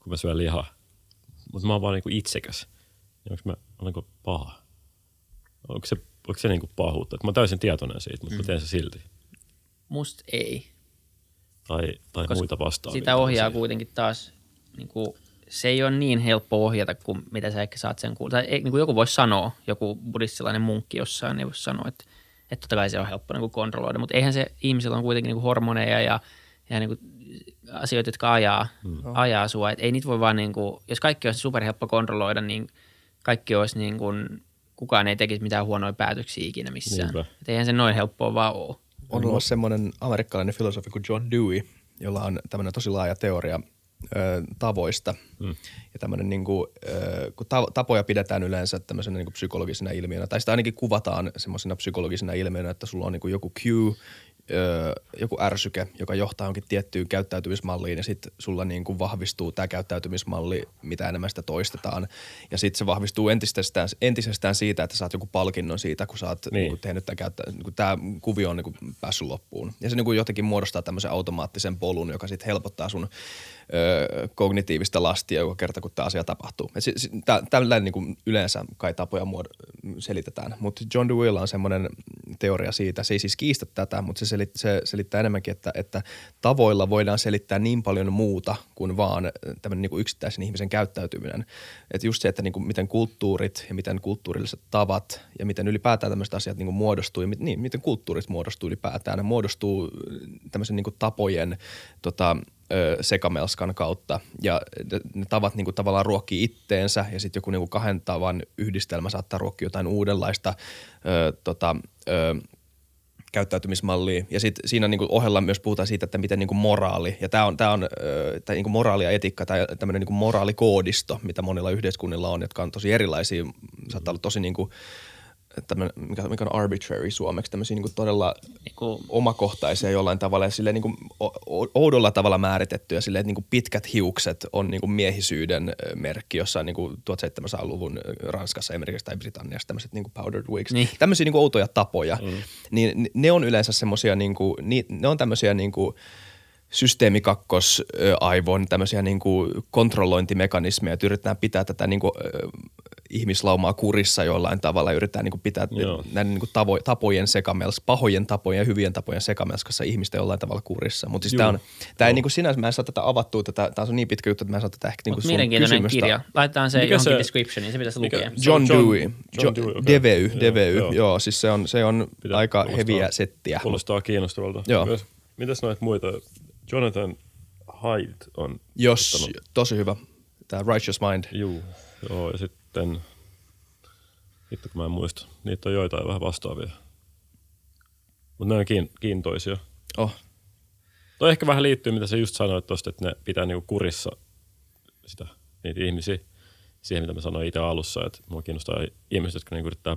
kun mä syön lihaa. Mutta mä oon vaan niinku itsekäs. Onko mä olenko paha? Onko se, onko se niinku pahuutta? Mä oon täysin tietoinen siitä, mutta mm. mä teen se silti. Must ei. Tai, tai muita vastaavia. Sitä ohjaa kuitenkin taas, niin kuin, se ei ole niin helppo ohjata kuin mitä sä ehkä saat sen kuulla. Tai niin kuin joku voisi sanoa, joku buddhistilainen munkki jossain, niin voisi sanoa, että, että totta kai se on helppo niin kuin kontrolloida. Mutta eihän se ihmisillä on kuitenkin niin kuin hormoneja ja, ja niin kuin asioita, jotka ajaa, mm. ajaa sua. Et ei niitä voi vaan niin kuin, jos kaikki olisi superhelppo kontrolloida, niin kaikki olisi niin kuin, kukaan ei tekisi mitään huonoja päätöksiä ikinä missään. Et eihän se noin helppoa vaan ole. On olemassa semmoinen amerikkalainen filosofi kuin John Dewey, jolla on tämmöinen tosi laaja teoria ö, tavoista. Mm. Ja tämmöinen, niin kuin, ö, kun tapoja pidetään yleensä tämmöisenä niin kuin psykologisena ilmiönä, tai sitä ainakin kuvataan semmoisena psykologisena ilmiönä, että sulla on niin kuin joku cue, joku ärsyke, joka johtaa jonkin tiettyyn käyttäytymismalliin ja sitten sulla niin kuin vahvistuu tämä käyttäytymismalli, mitä enemmän sitä toistetaan. Ja sitten se vahvistuu entisestään, entisestään siitä, että saat joku palkinnon siitä, kun sä oot niin. Niin kuin tehnyt tämä käyttä, niin tämä kuvio on niin kuin päässyt loppuun. Ja se niin kuin jotenkin muodostaa tämmöisen automaattisen polun, joka sitten helpottaa sun ö, kognitiivista lastia joka kerta, kun tämä asia tapahtuu. Tällä niin kuin yleensä kai tapoja muod- selitetään, mutta John DeWill on semmoinen teoria siitä, se ei siis kiistä tätä, mutta se, selit, se selittää enemmänkin, että, että tavoilla voidaan selittää niin paljon muuta kuin vaan tämmöinen niin kuin yksittäisen ihmisen käyttäytyminen. Että just se, että niin kuin miten kulttuurit ja miten kulttuurilliset tavat ja miten ylipäätään tämmöiset asiat niin kuin muodostuu ja niin, miten kulttuurit muodostuu ylipäätään. Ne muodostuu tämmöisen niin kuin tapojen tota, sekamelskan kautta ja ne tavat niin tavallaan ruokkii itteensä ja sitten joku niin kahden tavan yhdistelmä saattaa ruokkia jotain uudenlaista ö, tota, ö, käyttäytymismallia. Ja sitten siinä niin ohella myös puhutaan siitä, että miten niin moraali, ja tämä on, tää on tää niin moraali ja etiikka tai tämmöinen niin moraalikoodisto, mitä monilla yhteiskunnilla on, jotka on tosi erilaisia, saattaa olla tosi niin kuin – tämmönen, mikä, mikä on arbitrary suomeksi, tämmöisiä niin todella niin omakohtaisia jollain tavalla ja silleen niin oudolla tavalla määritettyjä, silleen, että niin pitkät hiukset on niin miehisyyden merkki jossain niin 1700-luvun Ranskassa esimerkiksi tai Britanniassa, tämmöiset niin powdered wigs. Niin. Tämmöisiä niin outoja tapoja, mm. niin ne on yleensä semmoisia, niin kuin, ne on tämmöisiä niin kuin, systeemikakkos-aivon tämmöisiä niin kuin kontrollointimekanismeja, että yritetään pitää tätä niin kuin, ihmislaumaa kurissa jollain tavalla, yritetään niin kuin pitää Joo. näiden niin kuin tavo, tapojen sekamels, pahojen tapojen ja hyvien tapojen sekamelskassa ihmistä jollain tavalla kurissa. Mutta siis tämä on, tämä ei niin kuin sinänsä, mä en saa tätä avattua, tätä, tämä on niin pitkä juttu, että mä en saa tätä ehkä niin kuin mielenkiintoinen kysymystä. kirja. Laitetaan se mikä johonkin se, descriptioniin, se pitäisi lukea. John, John Dewey. John, John Dewey, okay. Devey, joo, Devey, joo. joo. siis se on, se on Pitää, aika heviä settiä. Kuulostaa kiinnostavalta. Joo. Mitäs noita muita Jonathan Hyde on Jos, ottanut. tosi hyvä. Tämä Righteous Mind. Juu, joo, ja sitten, hitto kun mä en muista, niitä on joitain vähän vastaavia. Mutta ne on kiin, kiintoisia. Oh. Toi ehkä vähän liittyy, mitä sä just sanoit tuosta, että ne pitää niinku kurissa sitä, niitä ihmisiä siihen, mitä mä sanoin itse alussa, että mua kiinnostaa ihmiset, jotka niinku yrittää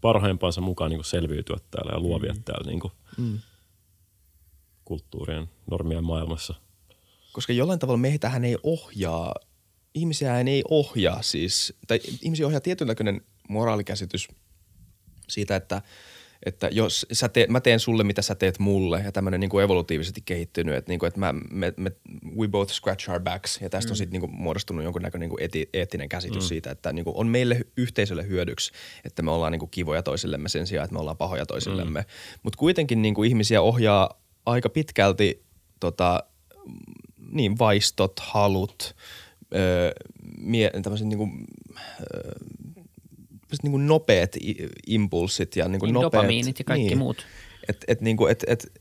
parhaimpansa mukaan niinku selviytyä täällä ja luovia mm. täällä niinku mm kulttuurien normien maailmassa. Koska jollain tavalla meitähän ei ohjaa, ihmisiä ei ohjaa siis, tai ihmisiä ohjaa tietynlainen moraalikäsitys siitä, että että jos sä te, mä teen sulle, mitä sä teet mulle, ja tämmöinen niin evolutiivisesti kehittynyt, että, niin kuin, että mä, me, me, we both scratch our backs, ja tästä mm. on sitten niin muodostunut jonkunnäköinen niin eti, eettinen käsitys mm. siitä, että niin kuin, on meille yhteisölle hyödyksi, että me ollaan niin kuin, kivoja toisillemme sen sijaan, että me ollaan pahoja toisillemme. Mm. Mutta kuitenkin niin kuin, ihmisiä ohjaa aika pitkälti tota, niin vaistot, halut, öö, mie, tämmöiset niin kuin, öö, niin kuin nopeat impulssit ja niin kuin niin nopeat, dopamiinit ja kaikki niin, muut. Et, et, niin kuin, et, et,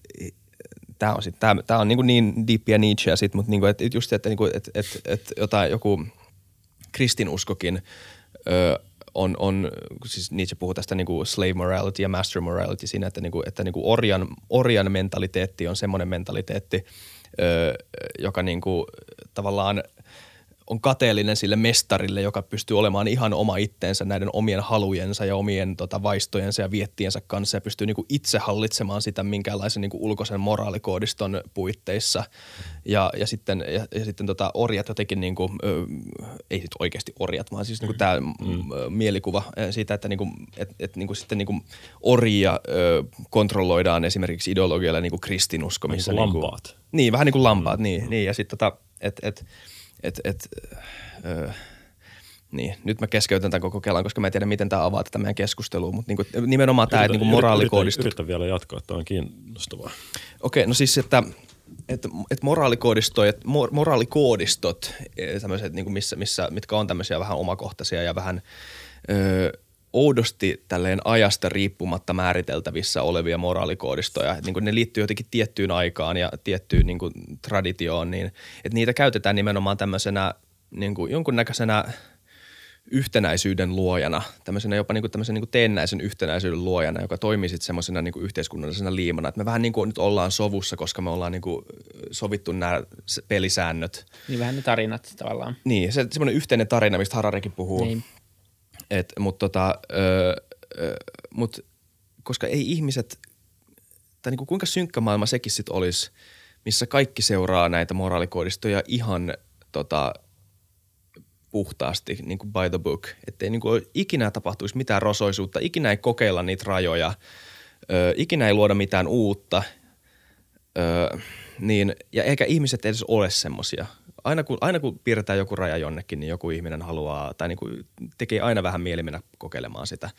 tämä on, sit, tää, tää on niin, kuin niin deep ja Nietzscheä sit, mutta niin kuin, et, just että, niin kuin, et, et, et jotain, joku kristinuskokin öö, on, on, siis Nietzsche puhuu tästä niin kuin slave morality ja master morality siinä, että, niin kuin, että niin kuin orjan, orjan mentaliteetti on semmoinen mentaliteetti, ö, joka niin kuin, tavallaan – on kateellinen sille mestarille, joka pystyy olemaan ihan oma itteensä näiden omien halujensa ja omien tota, vaistojensa ja viettiensä kanssa ja pystyy niinku itse hallitsemaan sitä minkäänlaisen niinku ulkoisen moraalikoodiston puitteissa. Ja, ja sitten, ja, ja sitten tota, orjat jotenkin, niinku, ö, ei sit oikeasti orjat, vaan siis niinku tämä mm. mielikuva siitä, että niinku, et, et, niinku sitten niinku orjia ö, kontrolloidaan esimerkiksi ideologialla niinku kristinusko. Missä niin kuin lampaat. Niinku, niin, vähän niin kuin lampaat, mm. niin, niin. Ja sitten tota, että et, et, et, öö, niin, nyt mä keskeytän tämän koko kelan, koska mä en tiedä, miten tämä avaa tätä meidän keskustelua, mutta niinku, nimenomaan tämä niinku moraalikoodisto. Yritä, yritä, vielä jatkaa, että on kiinnostavaa. Okei, okay, no siis, että että et moraalikoodistot, moraalikoodistot e, tämmöiset, niin missä, missä, mitkä on tämmöisiä vähän omakohtaisia ja vähän öö, oudosti tälleen ajasta riippumatta määriteltävissä olevia moraalikoodistoja. Että niin ne liittyy jotenkin tiettyyn aikaan ja tiettyyn niin kuin traditioon, niin että niitä käytetään nimenomaan tämmöisenä niin kuin jonkunnäköisenä yhtenäisyyden luojana, tämmöisenä jopa niinku tämmöisen niinku teennäisen yhtenäisyyden luojana, joka toimii sitten semmoisena niinku yhteiskunnallisena liimana. Et me vähän niinku nyt ollaan sovussa, koska me ollaan niinku sovittu nämä pelisäännöt. Niin vähän ne tarinat tavallaan. Niin, se semmoinen yhteinen tarina, mistä Hararekin puhuu. Niin. Et, mut tota, ö, ö, mut, koska ei ihmiset, tai niinku kuinka synkkä maailma sekin sitten olisi, missä kaikki seuraa näitä moraalikoodistoja ihan tota, puhtaasti niin kuin by the book. Että ei niin kuin ikinä tapahtuisi mitään rosoisuutta, ikinä ei kokeilla niitä rajoja, ö, ikinä ei luoda mitään uutta. Ö, niin, ja eikä ihmiset edes ole semmoisia. Aina kun, aina kun piirretään joku raja jonnekin, niin joku ihminen haluaa, tai niin kuin tekee aina vähän mieli mennä kokeilemaan sitä.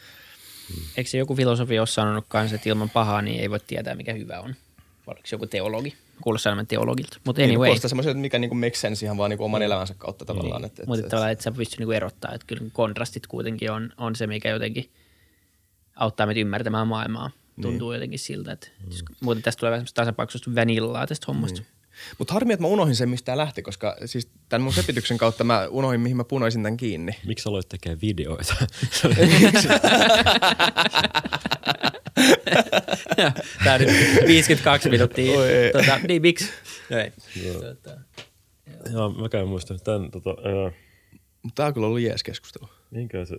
Eikö se joku filosofi ole sanonut kanssa, että ilman pahaa niin ei voi tietää, mikä hyvä on? Oliko joku teologi? Kuulostaa enemmän teologilta. Mutta niin, anyway. Kuulostaa semmoiselta, mikä niinku makes sense ihan vaan niinku oman elämänsä kautta tavallaan. Niin. Mutta tavallaan, että sä pystyt niinku erottaa, että kyllä kontrastit kuitenkin on, on se, mikä jotenkin auttaa meitä ymmärtämään maailmaa. Tuntuu niin. jotenkin siltä, että mm. muuten tästä tulee vähän tasapainoista vanillaa tästä hommasta. Niin. Mutta harmi, että mä unohdin sen, mistä tämä lähti, koska siis tämän mun sepityksen kautta mä unohdin, mihin mä punoisin tämän kiinni. Miksi aloit tekemään videoita? <laughs> <laughs> Tämä nyt 52 minuuttia. Tota, niin, miksi? Ei. Tota, joo, mä käyn muistan tämän. Tota, ää... Tämä on kyllä ollut jees keskustelu. Minkä se...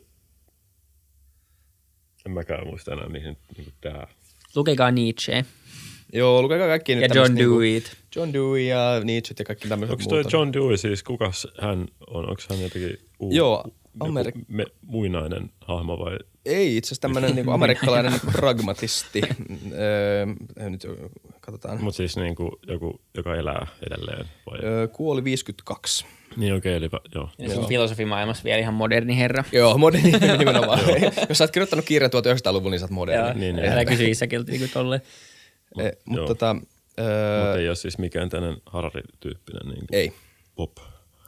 En mäkään muista enää, mihin niin tämä... Lukekaa Nietzsche. Joo, lukekaa kaikki Ja John Dewey. Niinku, John Dewey ja Nietzsche ja kaikki tämmöiset Onko toi John Dewey siis, kukas hän on? Onko hän jotenkin uu, Joo, Amerik- me, muinainen hahmo vai? Ei, itse asiassa tämmöinen niinku <laughs> amerikkalainen niinku pragmatisti. öö, nyt katsotaan. Mutta siis niinku joku, joka elää edelleen vai? Öö, kuoli 52. Niin okei, okay, eli joo. Ja sun filosofimaailmassa vielä ihan moderni herra. Joo, moderni <laughs> nimenomaan. Jos sä oot kirjoittanut kirjan 1900-luvulla, niin sä oot moderni. Joo, niin, niin. Älä kysy isäkiltä niin tolleen. Mut, e, mutta tota, öö, Mut ei ole siis mikään tämmöinen Harari-tyyppinen niin ei. pop.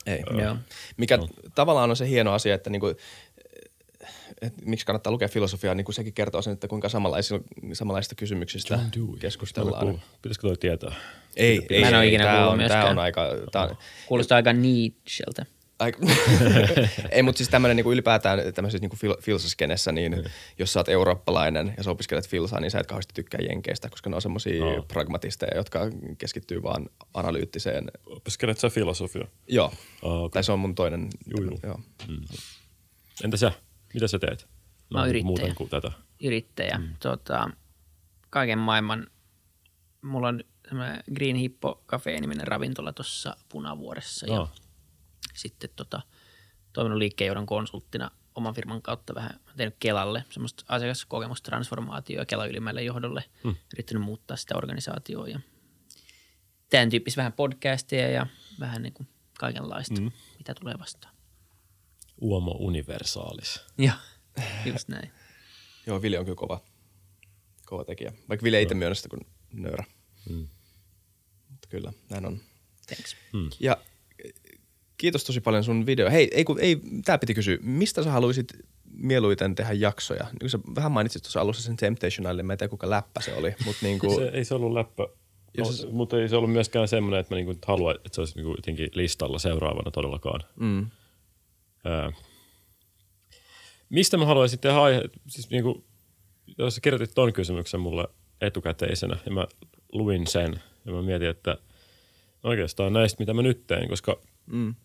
Ei. Öö, Mikä no. tavallaan on se hieno asia, että niinku, et miksi kannattaa lukea filosofiaa, niin kuin sekin kertoo sen, että kuinka samanlaisista, samanlaisista kysymyksistä keskustellaan. Pitäisikö toi tietää? Ei, ei. Mä en ole ikinä kuullut myöskään. Tämä on aika... Tää on, Kuulostaa aika Nietzscheltä. <laughs> ei, mutta siis tämmöinen niinku ylipäätään tämmöisessä niinku fil- filsaskenessä, niin mm. jos sä oot eurooppalainen ja sä opiskelet filsaa, niin sä et kauheasti tykkää jenkeistä, koska ne on semmoisia no. pragmatisteja, jotka keskittyy vaan analyyttiseen. Opiskelet sä filosofia? Joo. Oh, okay. Tai se on mun toinen. Juu, juu. Joo. Mm. Entä sä? Mitä sä teet? No, Mä oon yrittäjä. Muuten kuin tätä. Yrittäjä. Mm. Tota, kaiken maailman, mulla on Green Hippo Cafe-niminen ravintola tuossa Punavuoressa. Oh. Ja sitten tota, toiminut liikkeenjohdon konsulttina oman firman kautta vähän tehnyt Kelalle semmoista asiakaskokemustransformaatioa Kela ylimmälle johdolle, hmm. yrittänyt muuttaa sitä organisaatioa ja tämän tyyppistä vähän podcasteja ja vähän niin kuin kaikenlaista, hmm. mitä tulee vastaan. Uomo universaalis. Joo, just näin. Joo, Vili on kyllä kova, kova tekijä. Vaikka Vili ei itse myönnä sitä kuin nöyrä. Hmm. Mutta kyllä, näin on. Thanks. Hmm. Ja Kiitos tosi paljon sun video. Hei, ei, kun, ei tää piti kysyä. Mistä sä haluaisit mieluiten tehdä jaksoja? Niin sä vähän mainitsit tuossa alussa sen Temptation Island, mä en tiedä kuka läppä se oli. Mutta niin kuin... <laughs> se, ei se ollut läppä. No, mutta ei se ollut myöskään semmoinen, että mä niinku haluan, että se olisi niinku jotenkin listalla seuraavana todellakaan. Mm. Ää, mistä mä haluaisin tehdä aihe? Siis niinku, jos sä kirjoitit ton kysymyksen mulle etukäteisenä ja mä luin sen ja mä mietin, että oikeastaan näistä, mitä mä nyt teen, koska mm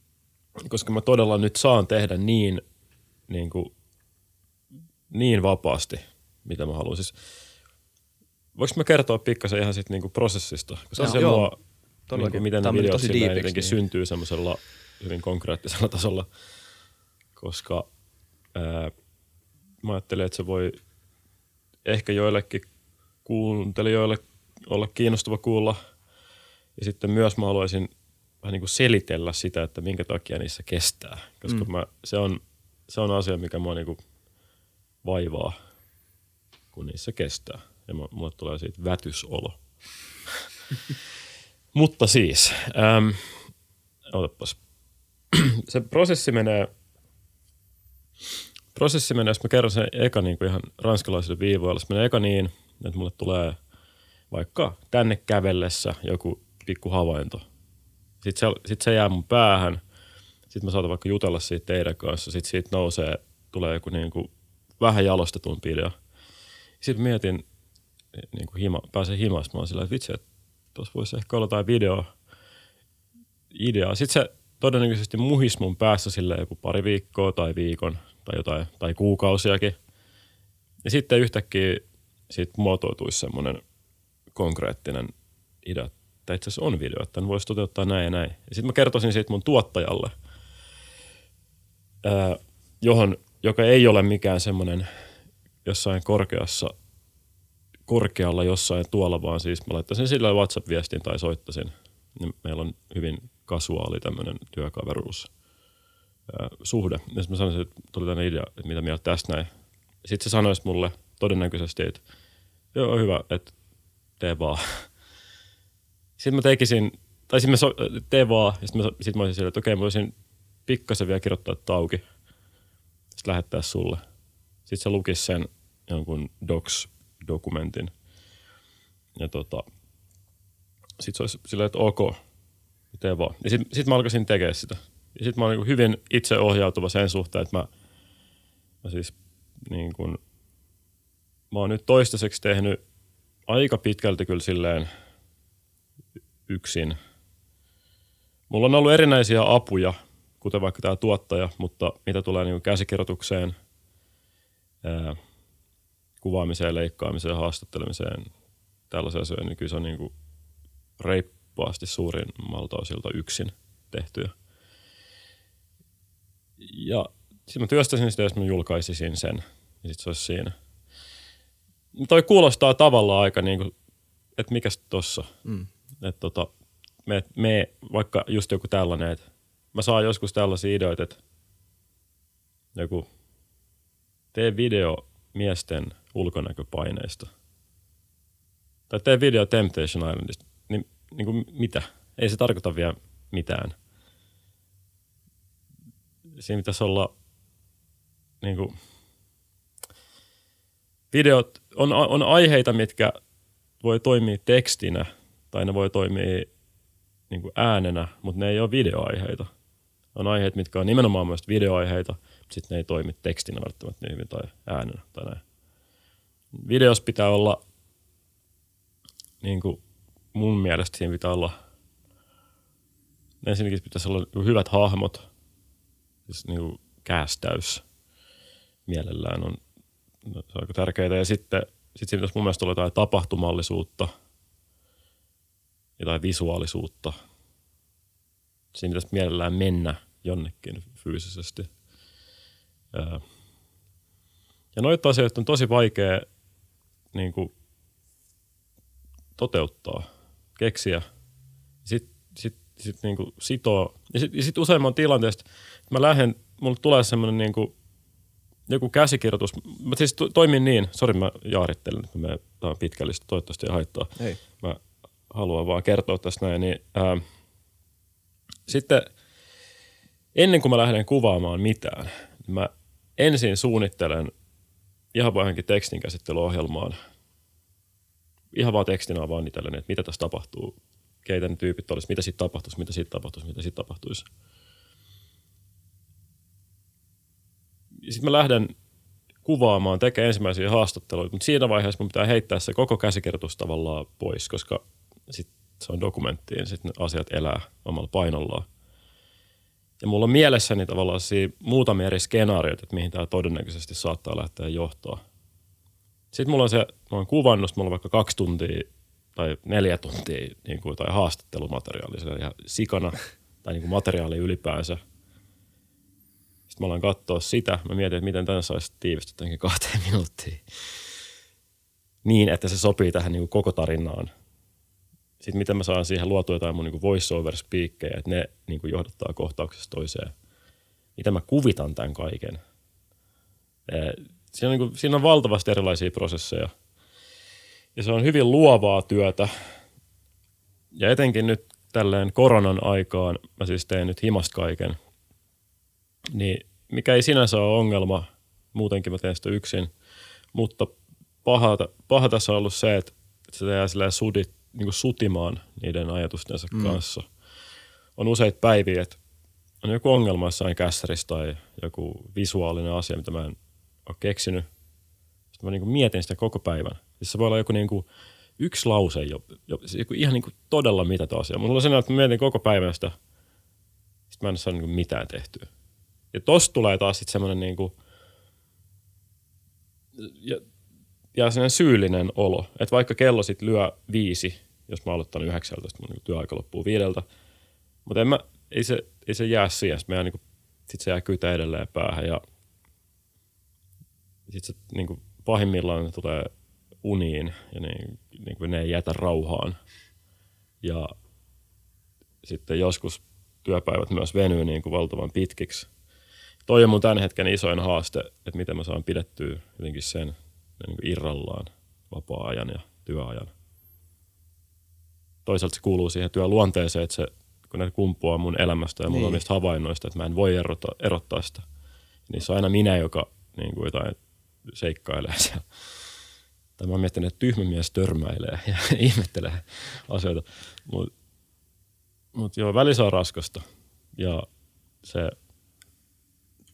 koska mä todella nyt saan tehdä niin, niin, kuin, niin vapaasti, mitä mä haluan. Siis, voinko mä kertoa pikkasen ihan sit niinku prosessista? Koska no, se joo, mua, niinku, miten ne videot jotenkin niin. syntyy semmoisella hyvin konkreettisella tasolla. Koska ää, mä ajattelin, että se voi ehkä joillekin kuuntelijoille olla kiinnostava kuulla. Ja sitten myös mä haluaisin – vähän niin kuin selitellä sitä, että minkä takia niissä kestää. Koska mm. mä, se, on, se on asia, mikä mua niin kuin vaivaa, kun niissä kestää. Ja mulle tulee siitä vätysolo. <laughs> Mutta siis, äm, otapas. <clears throat> se prosessi menee, prosessi menee, jos mä kerron sen eka niin kuin ihan ranskalaisille viivoilla, se menee eka niin, että mulle tulee vaikka tänne kävellessä joku pikku havainto – sitten se, sit se jää mun päähän. Sitten mä saatan vaikka jutella siitä teidän kanssa. Sitten siitä nousee, tulee joku niin kuin vähän jalostetun video. Sitten mietin, niin kuin hima, pääsen himasta. Mä oon sillä, että vitsi, että tuossa voisi ehkä olla jotain video ideaa. Sitten se todennäköisesti muhis mun päässä sille joku pari viikkoa tai viikon tai jotain, tai kuukausiakin. Ja sitten yhtäkkiä siitä muotoituisi semmoinen konkreettinen idea, että itse asiassa on video, että voisi toteuttaa näin ja näin. Ja sitten mä kertoisin siitä mun tuottajalle, ää, johon, joka ei ole mikään semmoinen jossain korkeassa, korkealla jossain tuolla, vaan siis mä laittaisin sillä WhatsApp-viestin tai soittaisin. Meillä on hyvin kasuaali tämmöinen työkaveruus suhde. Ja sitten mä sanoisin, että tuli tänne idea, että mitä mieltä tästä näin. Sitten se sanoisi mulle todennäköisesti, että joo, hyvä, että tee vaan. <laughs> Sitten mä tekisin, tai sitten mä so, tee vaan, ja sitten mä, sit mä olisin sille, että okei, mä voisin pikkasen vielä kirjoittaa tauki, sitten lähettää sulle. Sitten se lukisi sen jonkun docs-dokumentin. Ja tota, sitten se olisi silleen, että ok, tee vaan. Ja sitten sit mä alkaisin tekemään sitä. Ja sitten mä olen niin hyvin itseohjautuva sen suhteen, että mä, mä siis niin kuin, mä oon nyt toistaiseksi tehnyt aika pitkälti kyllä silleen yksin. Mulla on ollut erinäisiä apuja, kuten vaikka tämä tuottaja, mutta mitä tulee niin käsikirjoitukseen, ää, kuvaamiseen, leikkaamiseen, haastattelemiseen, tällaisia asioita, niin kyllä se on niin kuin reippaasti suurin osilta yksin tehtyä. Ja sitten mä työstäisin sitä, jos mä julkaisisin sen, niin sitten se olisi siinä. Toi kuulostaa tavallaan aika niin kuin, että mikäs tossa. Mm. Että tota, me, me, vaikka just joku tällainen, että mä saan joskus tällaisia ideoita, että joku tee video miesten ulkonäköpaineista. Tai tee video Temptation Islandista. Niin, kuin mitä? Ei se tarkoita vielä mitään siinä pitäisi olla niin kuin, videot on, on aiheita, mitkä voi toimia tekstinä tai ne voi toimia niin kuin äänenä, mutta ne ei ole videoaiheita. On aiheet, mitkä on nimenomaan myös videoaiheita, mutta sitten ne ei toimi tekstinä välttämättä niin hyvin tai äänenä tai näin. Videos pitää olla, niin kuin mun mielestä siinä pitää olla, ensinnäkin pitäisi olla hyvät hahmot, siis niin kuin kästäys mielellään on, se on aika tärkeää. Ja sitten sit siinä pitäisi mun mielestä olla jotain tapahtumallisuutta, jotain visuaalisuutta. Siinä pitäisi mielellään mennä jonnekin fyysisesti. Ja noita asioita on tosi vaikea niin kuin, toteuttaa, keksiä. Sitten sit, sit, niin kuin sitoo. Ja sitten sit useimman tilanteesta mä lähden, mulle tulee semmoinen niin kuin, joku käsikirjoitus. Mä siis to, toimin niin, sori mä jaarittelen, että me tämä on pitkällistä, toivottavasti ei haittaa. Ei. Mä haluan vaan kertoa tästä näin. Niin, ää, sitten ennen kuin mä lähden kuvaamaan mitään, mä ensin suunnittelen ihan vaan johonkin tekstinkäsittelyohjelmaan. Ihan vaan tekstinä vaan itselleni, että mitä tässä tapahtuu, keitä ne tyypit olisi, mitä siitä tapahtuisi, mitä siitä tapahtuisi, mitä siitä tapahtuisi. sitten mä lähden kuvaamaan, tekemään ensimmäisiä haastatteluita, mutta siinä vaiheessa mun pitää heittää se koko käsikirjoitus tavallaan pois, koska sit se on dokumentti ja sitten asiat elää omalla painollaan. Ja mulla on mielessäni tavallaan muutamia eri skenaarioita, että mihin tämä todennäköisesti saattaa lähteä johtaa. Sitten mulla on se, mä oon kuvannut, mulla on vaikka kaksi tuntia tai neljä tuntia niin kuin, tai haastattelumateriaalia ja sikana tai niin kuin materiaali ylipäänsä – sitten mä alan katsoa sitä. Mä mietin, että miten tämän saisi tiivistettyä kahteen <laughs> minuuttiin. Niin, että se sopii tähän niin kuin koko tarinaan. Sitten miten mä saan siihen luotua jotain mun niin voice-over speakkejä, että ne niin kuin johdattaa kohtauksesta toiseen. Miten mä kuvitan tämän kaiken. Siinä on, niin kuin, siinä on valtavasti erilaisia prosesseja. Ja se on hyvin luovaa työtä. Ja etenkin nyt tälleen koronan aikaan, mä siis teen nyt himasta kaiken – niin mikä ei sinänsä ole ongelma, muutenkin mä teen sitä yksin, mutta paha, paha tässä on ollut se, että se jää sudit, niin kuin sutimaan niiden ajatustensa mm. kanssa. On useita päiviä, että on joku ongelma jossain kässärissä tai joku visuaalinen asia, mitä mä en ole keksinyt. Sitten mä niin kuin mietin sitä koko päivän. Siis se voi olla joku niin kuin yksi lause, jo, jo, joku ihan niin kuin todella mitä asia. Mulla on sen, että mä mietin koko päivän sitä, sitten mä en saa niin kuin mitään tehtyä. Ja tosta tulee taas sitten semmoinen niin kuin, ja, ja sellainen syyllinen olo, että vaikka kello sitten lyö viisi, jos mä aloitan yhdeksältä, mun niin työaika loppuu viideltä, mutta en mä, ei, se, ei se jää siihen, sitten niin sit se jää kytä edelleen päähän ja sitten se niin kuin pahimmillaan ne tulee uniin ja niin, niin kuin ne ei jätä rauhaan. Ja sitten joskus työpäivät myös venyy niin kuin valtavan pitkiksi. Toi on mun tämän hetken isoin haaste, että miten mä saan pidettyä jotenkin sen niin kuin irrallaan vapaa-ajan ja työajan. Toisaalta se kuuluu siihen työluonteeseen, että se, kun ne kumpuaa mun elämästä ja mun niin. omista havainnoista, että mä en voi erota, erottaa sitä. Niin se on aina minä, joka niin kuin jotain seikkailee siellä. Tai mä oon miettinyt, että tyhmä mies törmäilee ja <laughs> ihmettelee asioita. Mutta mut joo, välissä on raskasta. Ja se,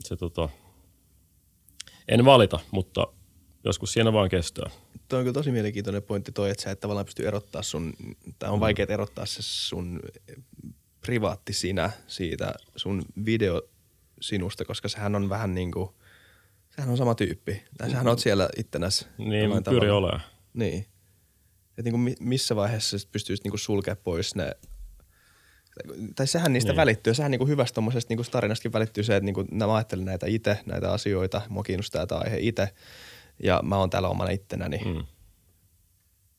se tota, en valita, mutta joskus siinä vaan kestää. Tuo on kyllä tosi mielenkiintoinen pointti toi, että sä et tavallaan pysty erottaa sun, tai on mm. vaikea erottaa se sun privaatti sinä siitä sun video sinusta, koska sehän on vähän niin kuin, sehän on sama tyyppi. Tai sähän oot siellä ittenäs. Niin, pyri olemaan. Niin. Että niin kuin missä vaiheessa sä pystyisit niin sulkea pois ne tai sehän niistä niin. välittyy. Sehän niin hyvästä tuommoisesta niin tarinastakin välittyy se, että niin kuin, mä ajattelen näitä itse, näitä asioita, mua kiinnostaa tämä aihe itse ja mä oon täällä omana ittenäni. Mm.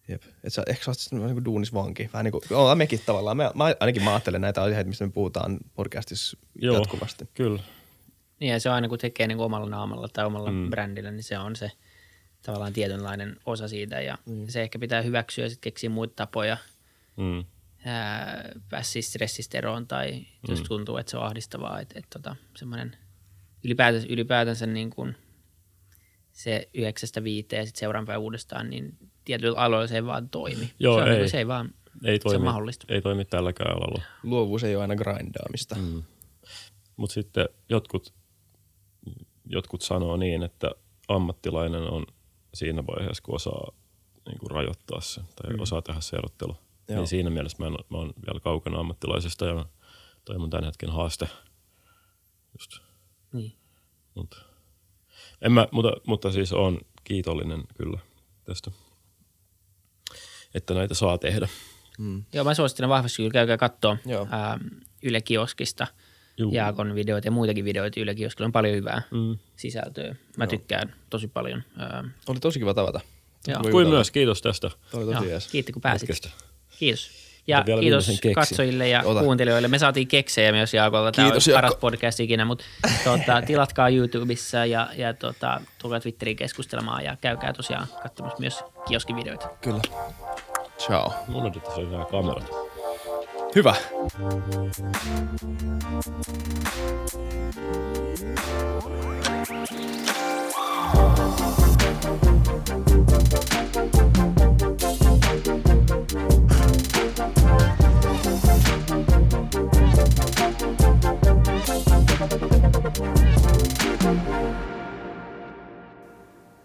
Jep. Et sä, ehkä sä oot niin duunisvanki. Vähän niin kuin, ollaan mekin tavallaan. Mä, mä, ainakin mä ajattelen näitä aiheita, mistä me puhutaan podcastissa Joo, jatkuvasti. kyllä. Niin ja se on aina kun tekee niin omalla naamalla tai omalla mm. brändillä, niin se on se tavallaan tietynlainen osa siitä. Ja mm. se ehkä pitää hyväksyä ja sitten keksiä muita tapoja mm. päästä stressistä eroon tai mm. jos tuntuu, että se on ahdistavaa. Että, että tota, semmoinen ylipäätänsä, ylipäätänsä niin kuin – se yhdeksästä viiteen ja sitten seuraavan päivän uudestaan, niin tietyillä aloilla se ei vaan toimi. Joo, se, on, ei, niin se ei vaan ei toimi, se on mahdollista. Ei toimi tälläkään alalla. Luovuus ei ole aina grindaamista. Mm. Mutta sitten jotkut, jotkut sanoo niin, että ammattilainen on siinä vaiheessa, kun osaa niin kuin rajoittaa se tai mm. osaa tehdä se erottelu. Niin siinä mielessä mä, en, mä oon vielä kaukana ammattilaisesta ja toi mun tämän hetken haaste. Just. Niin. Mutta en mä, mutta, mutta siis on kiitollinen kyllä tästä, että näitä saa tehdä. Mm. Joo, mä suosittelen vahvasti, kyllä käykää katsoa Yle Kioskista Juu. Jaakon videoita ja muitakin videoita Yle Kioskilla. On paljon hyvää mm. sisältöä. Mä Joo. tykkään tosi paljon. Oli tosi kiva tavata. Joo. Kuin myös, kiitos tästä. Oli tosi Joo, Kiitti kun pääsit. Hetkestä. Kiitos. Ja kiitos katsojille ja Ota. kuuntelijoille. Me saatiin keksejä myös Jaakolta. Tämä kiitos, on paras podcast ikinä, mutta tuota, tilatkaa YouTubessa ja, ja tuota, tulkaa Twitteriin keskustelemaan ja käykää tosiaan katsomassa myös kioskivideoita. Kyllä. Ciao. Mun on tässä on kamerat. Hyvä.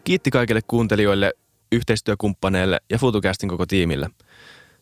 Kiitti kaikille kuuntelijoille, yhteistyökumppaneille ja FutuCastin koko tiimille.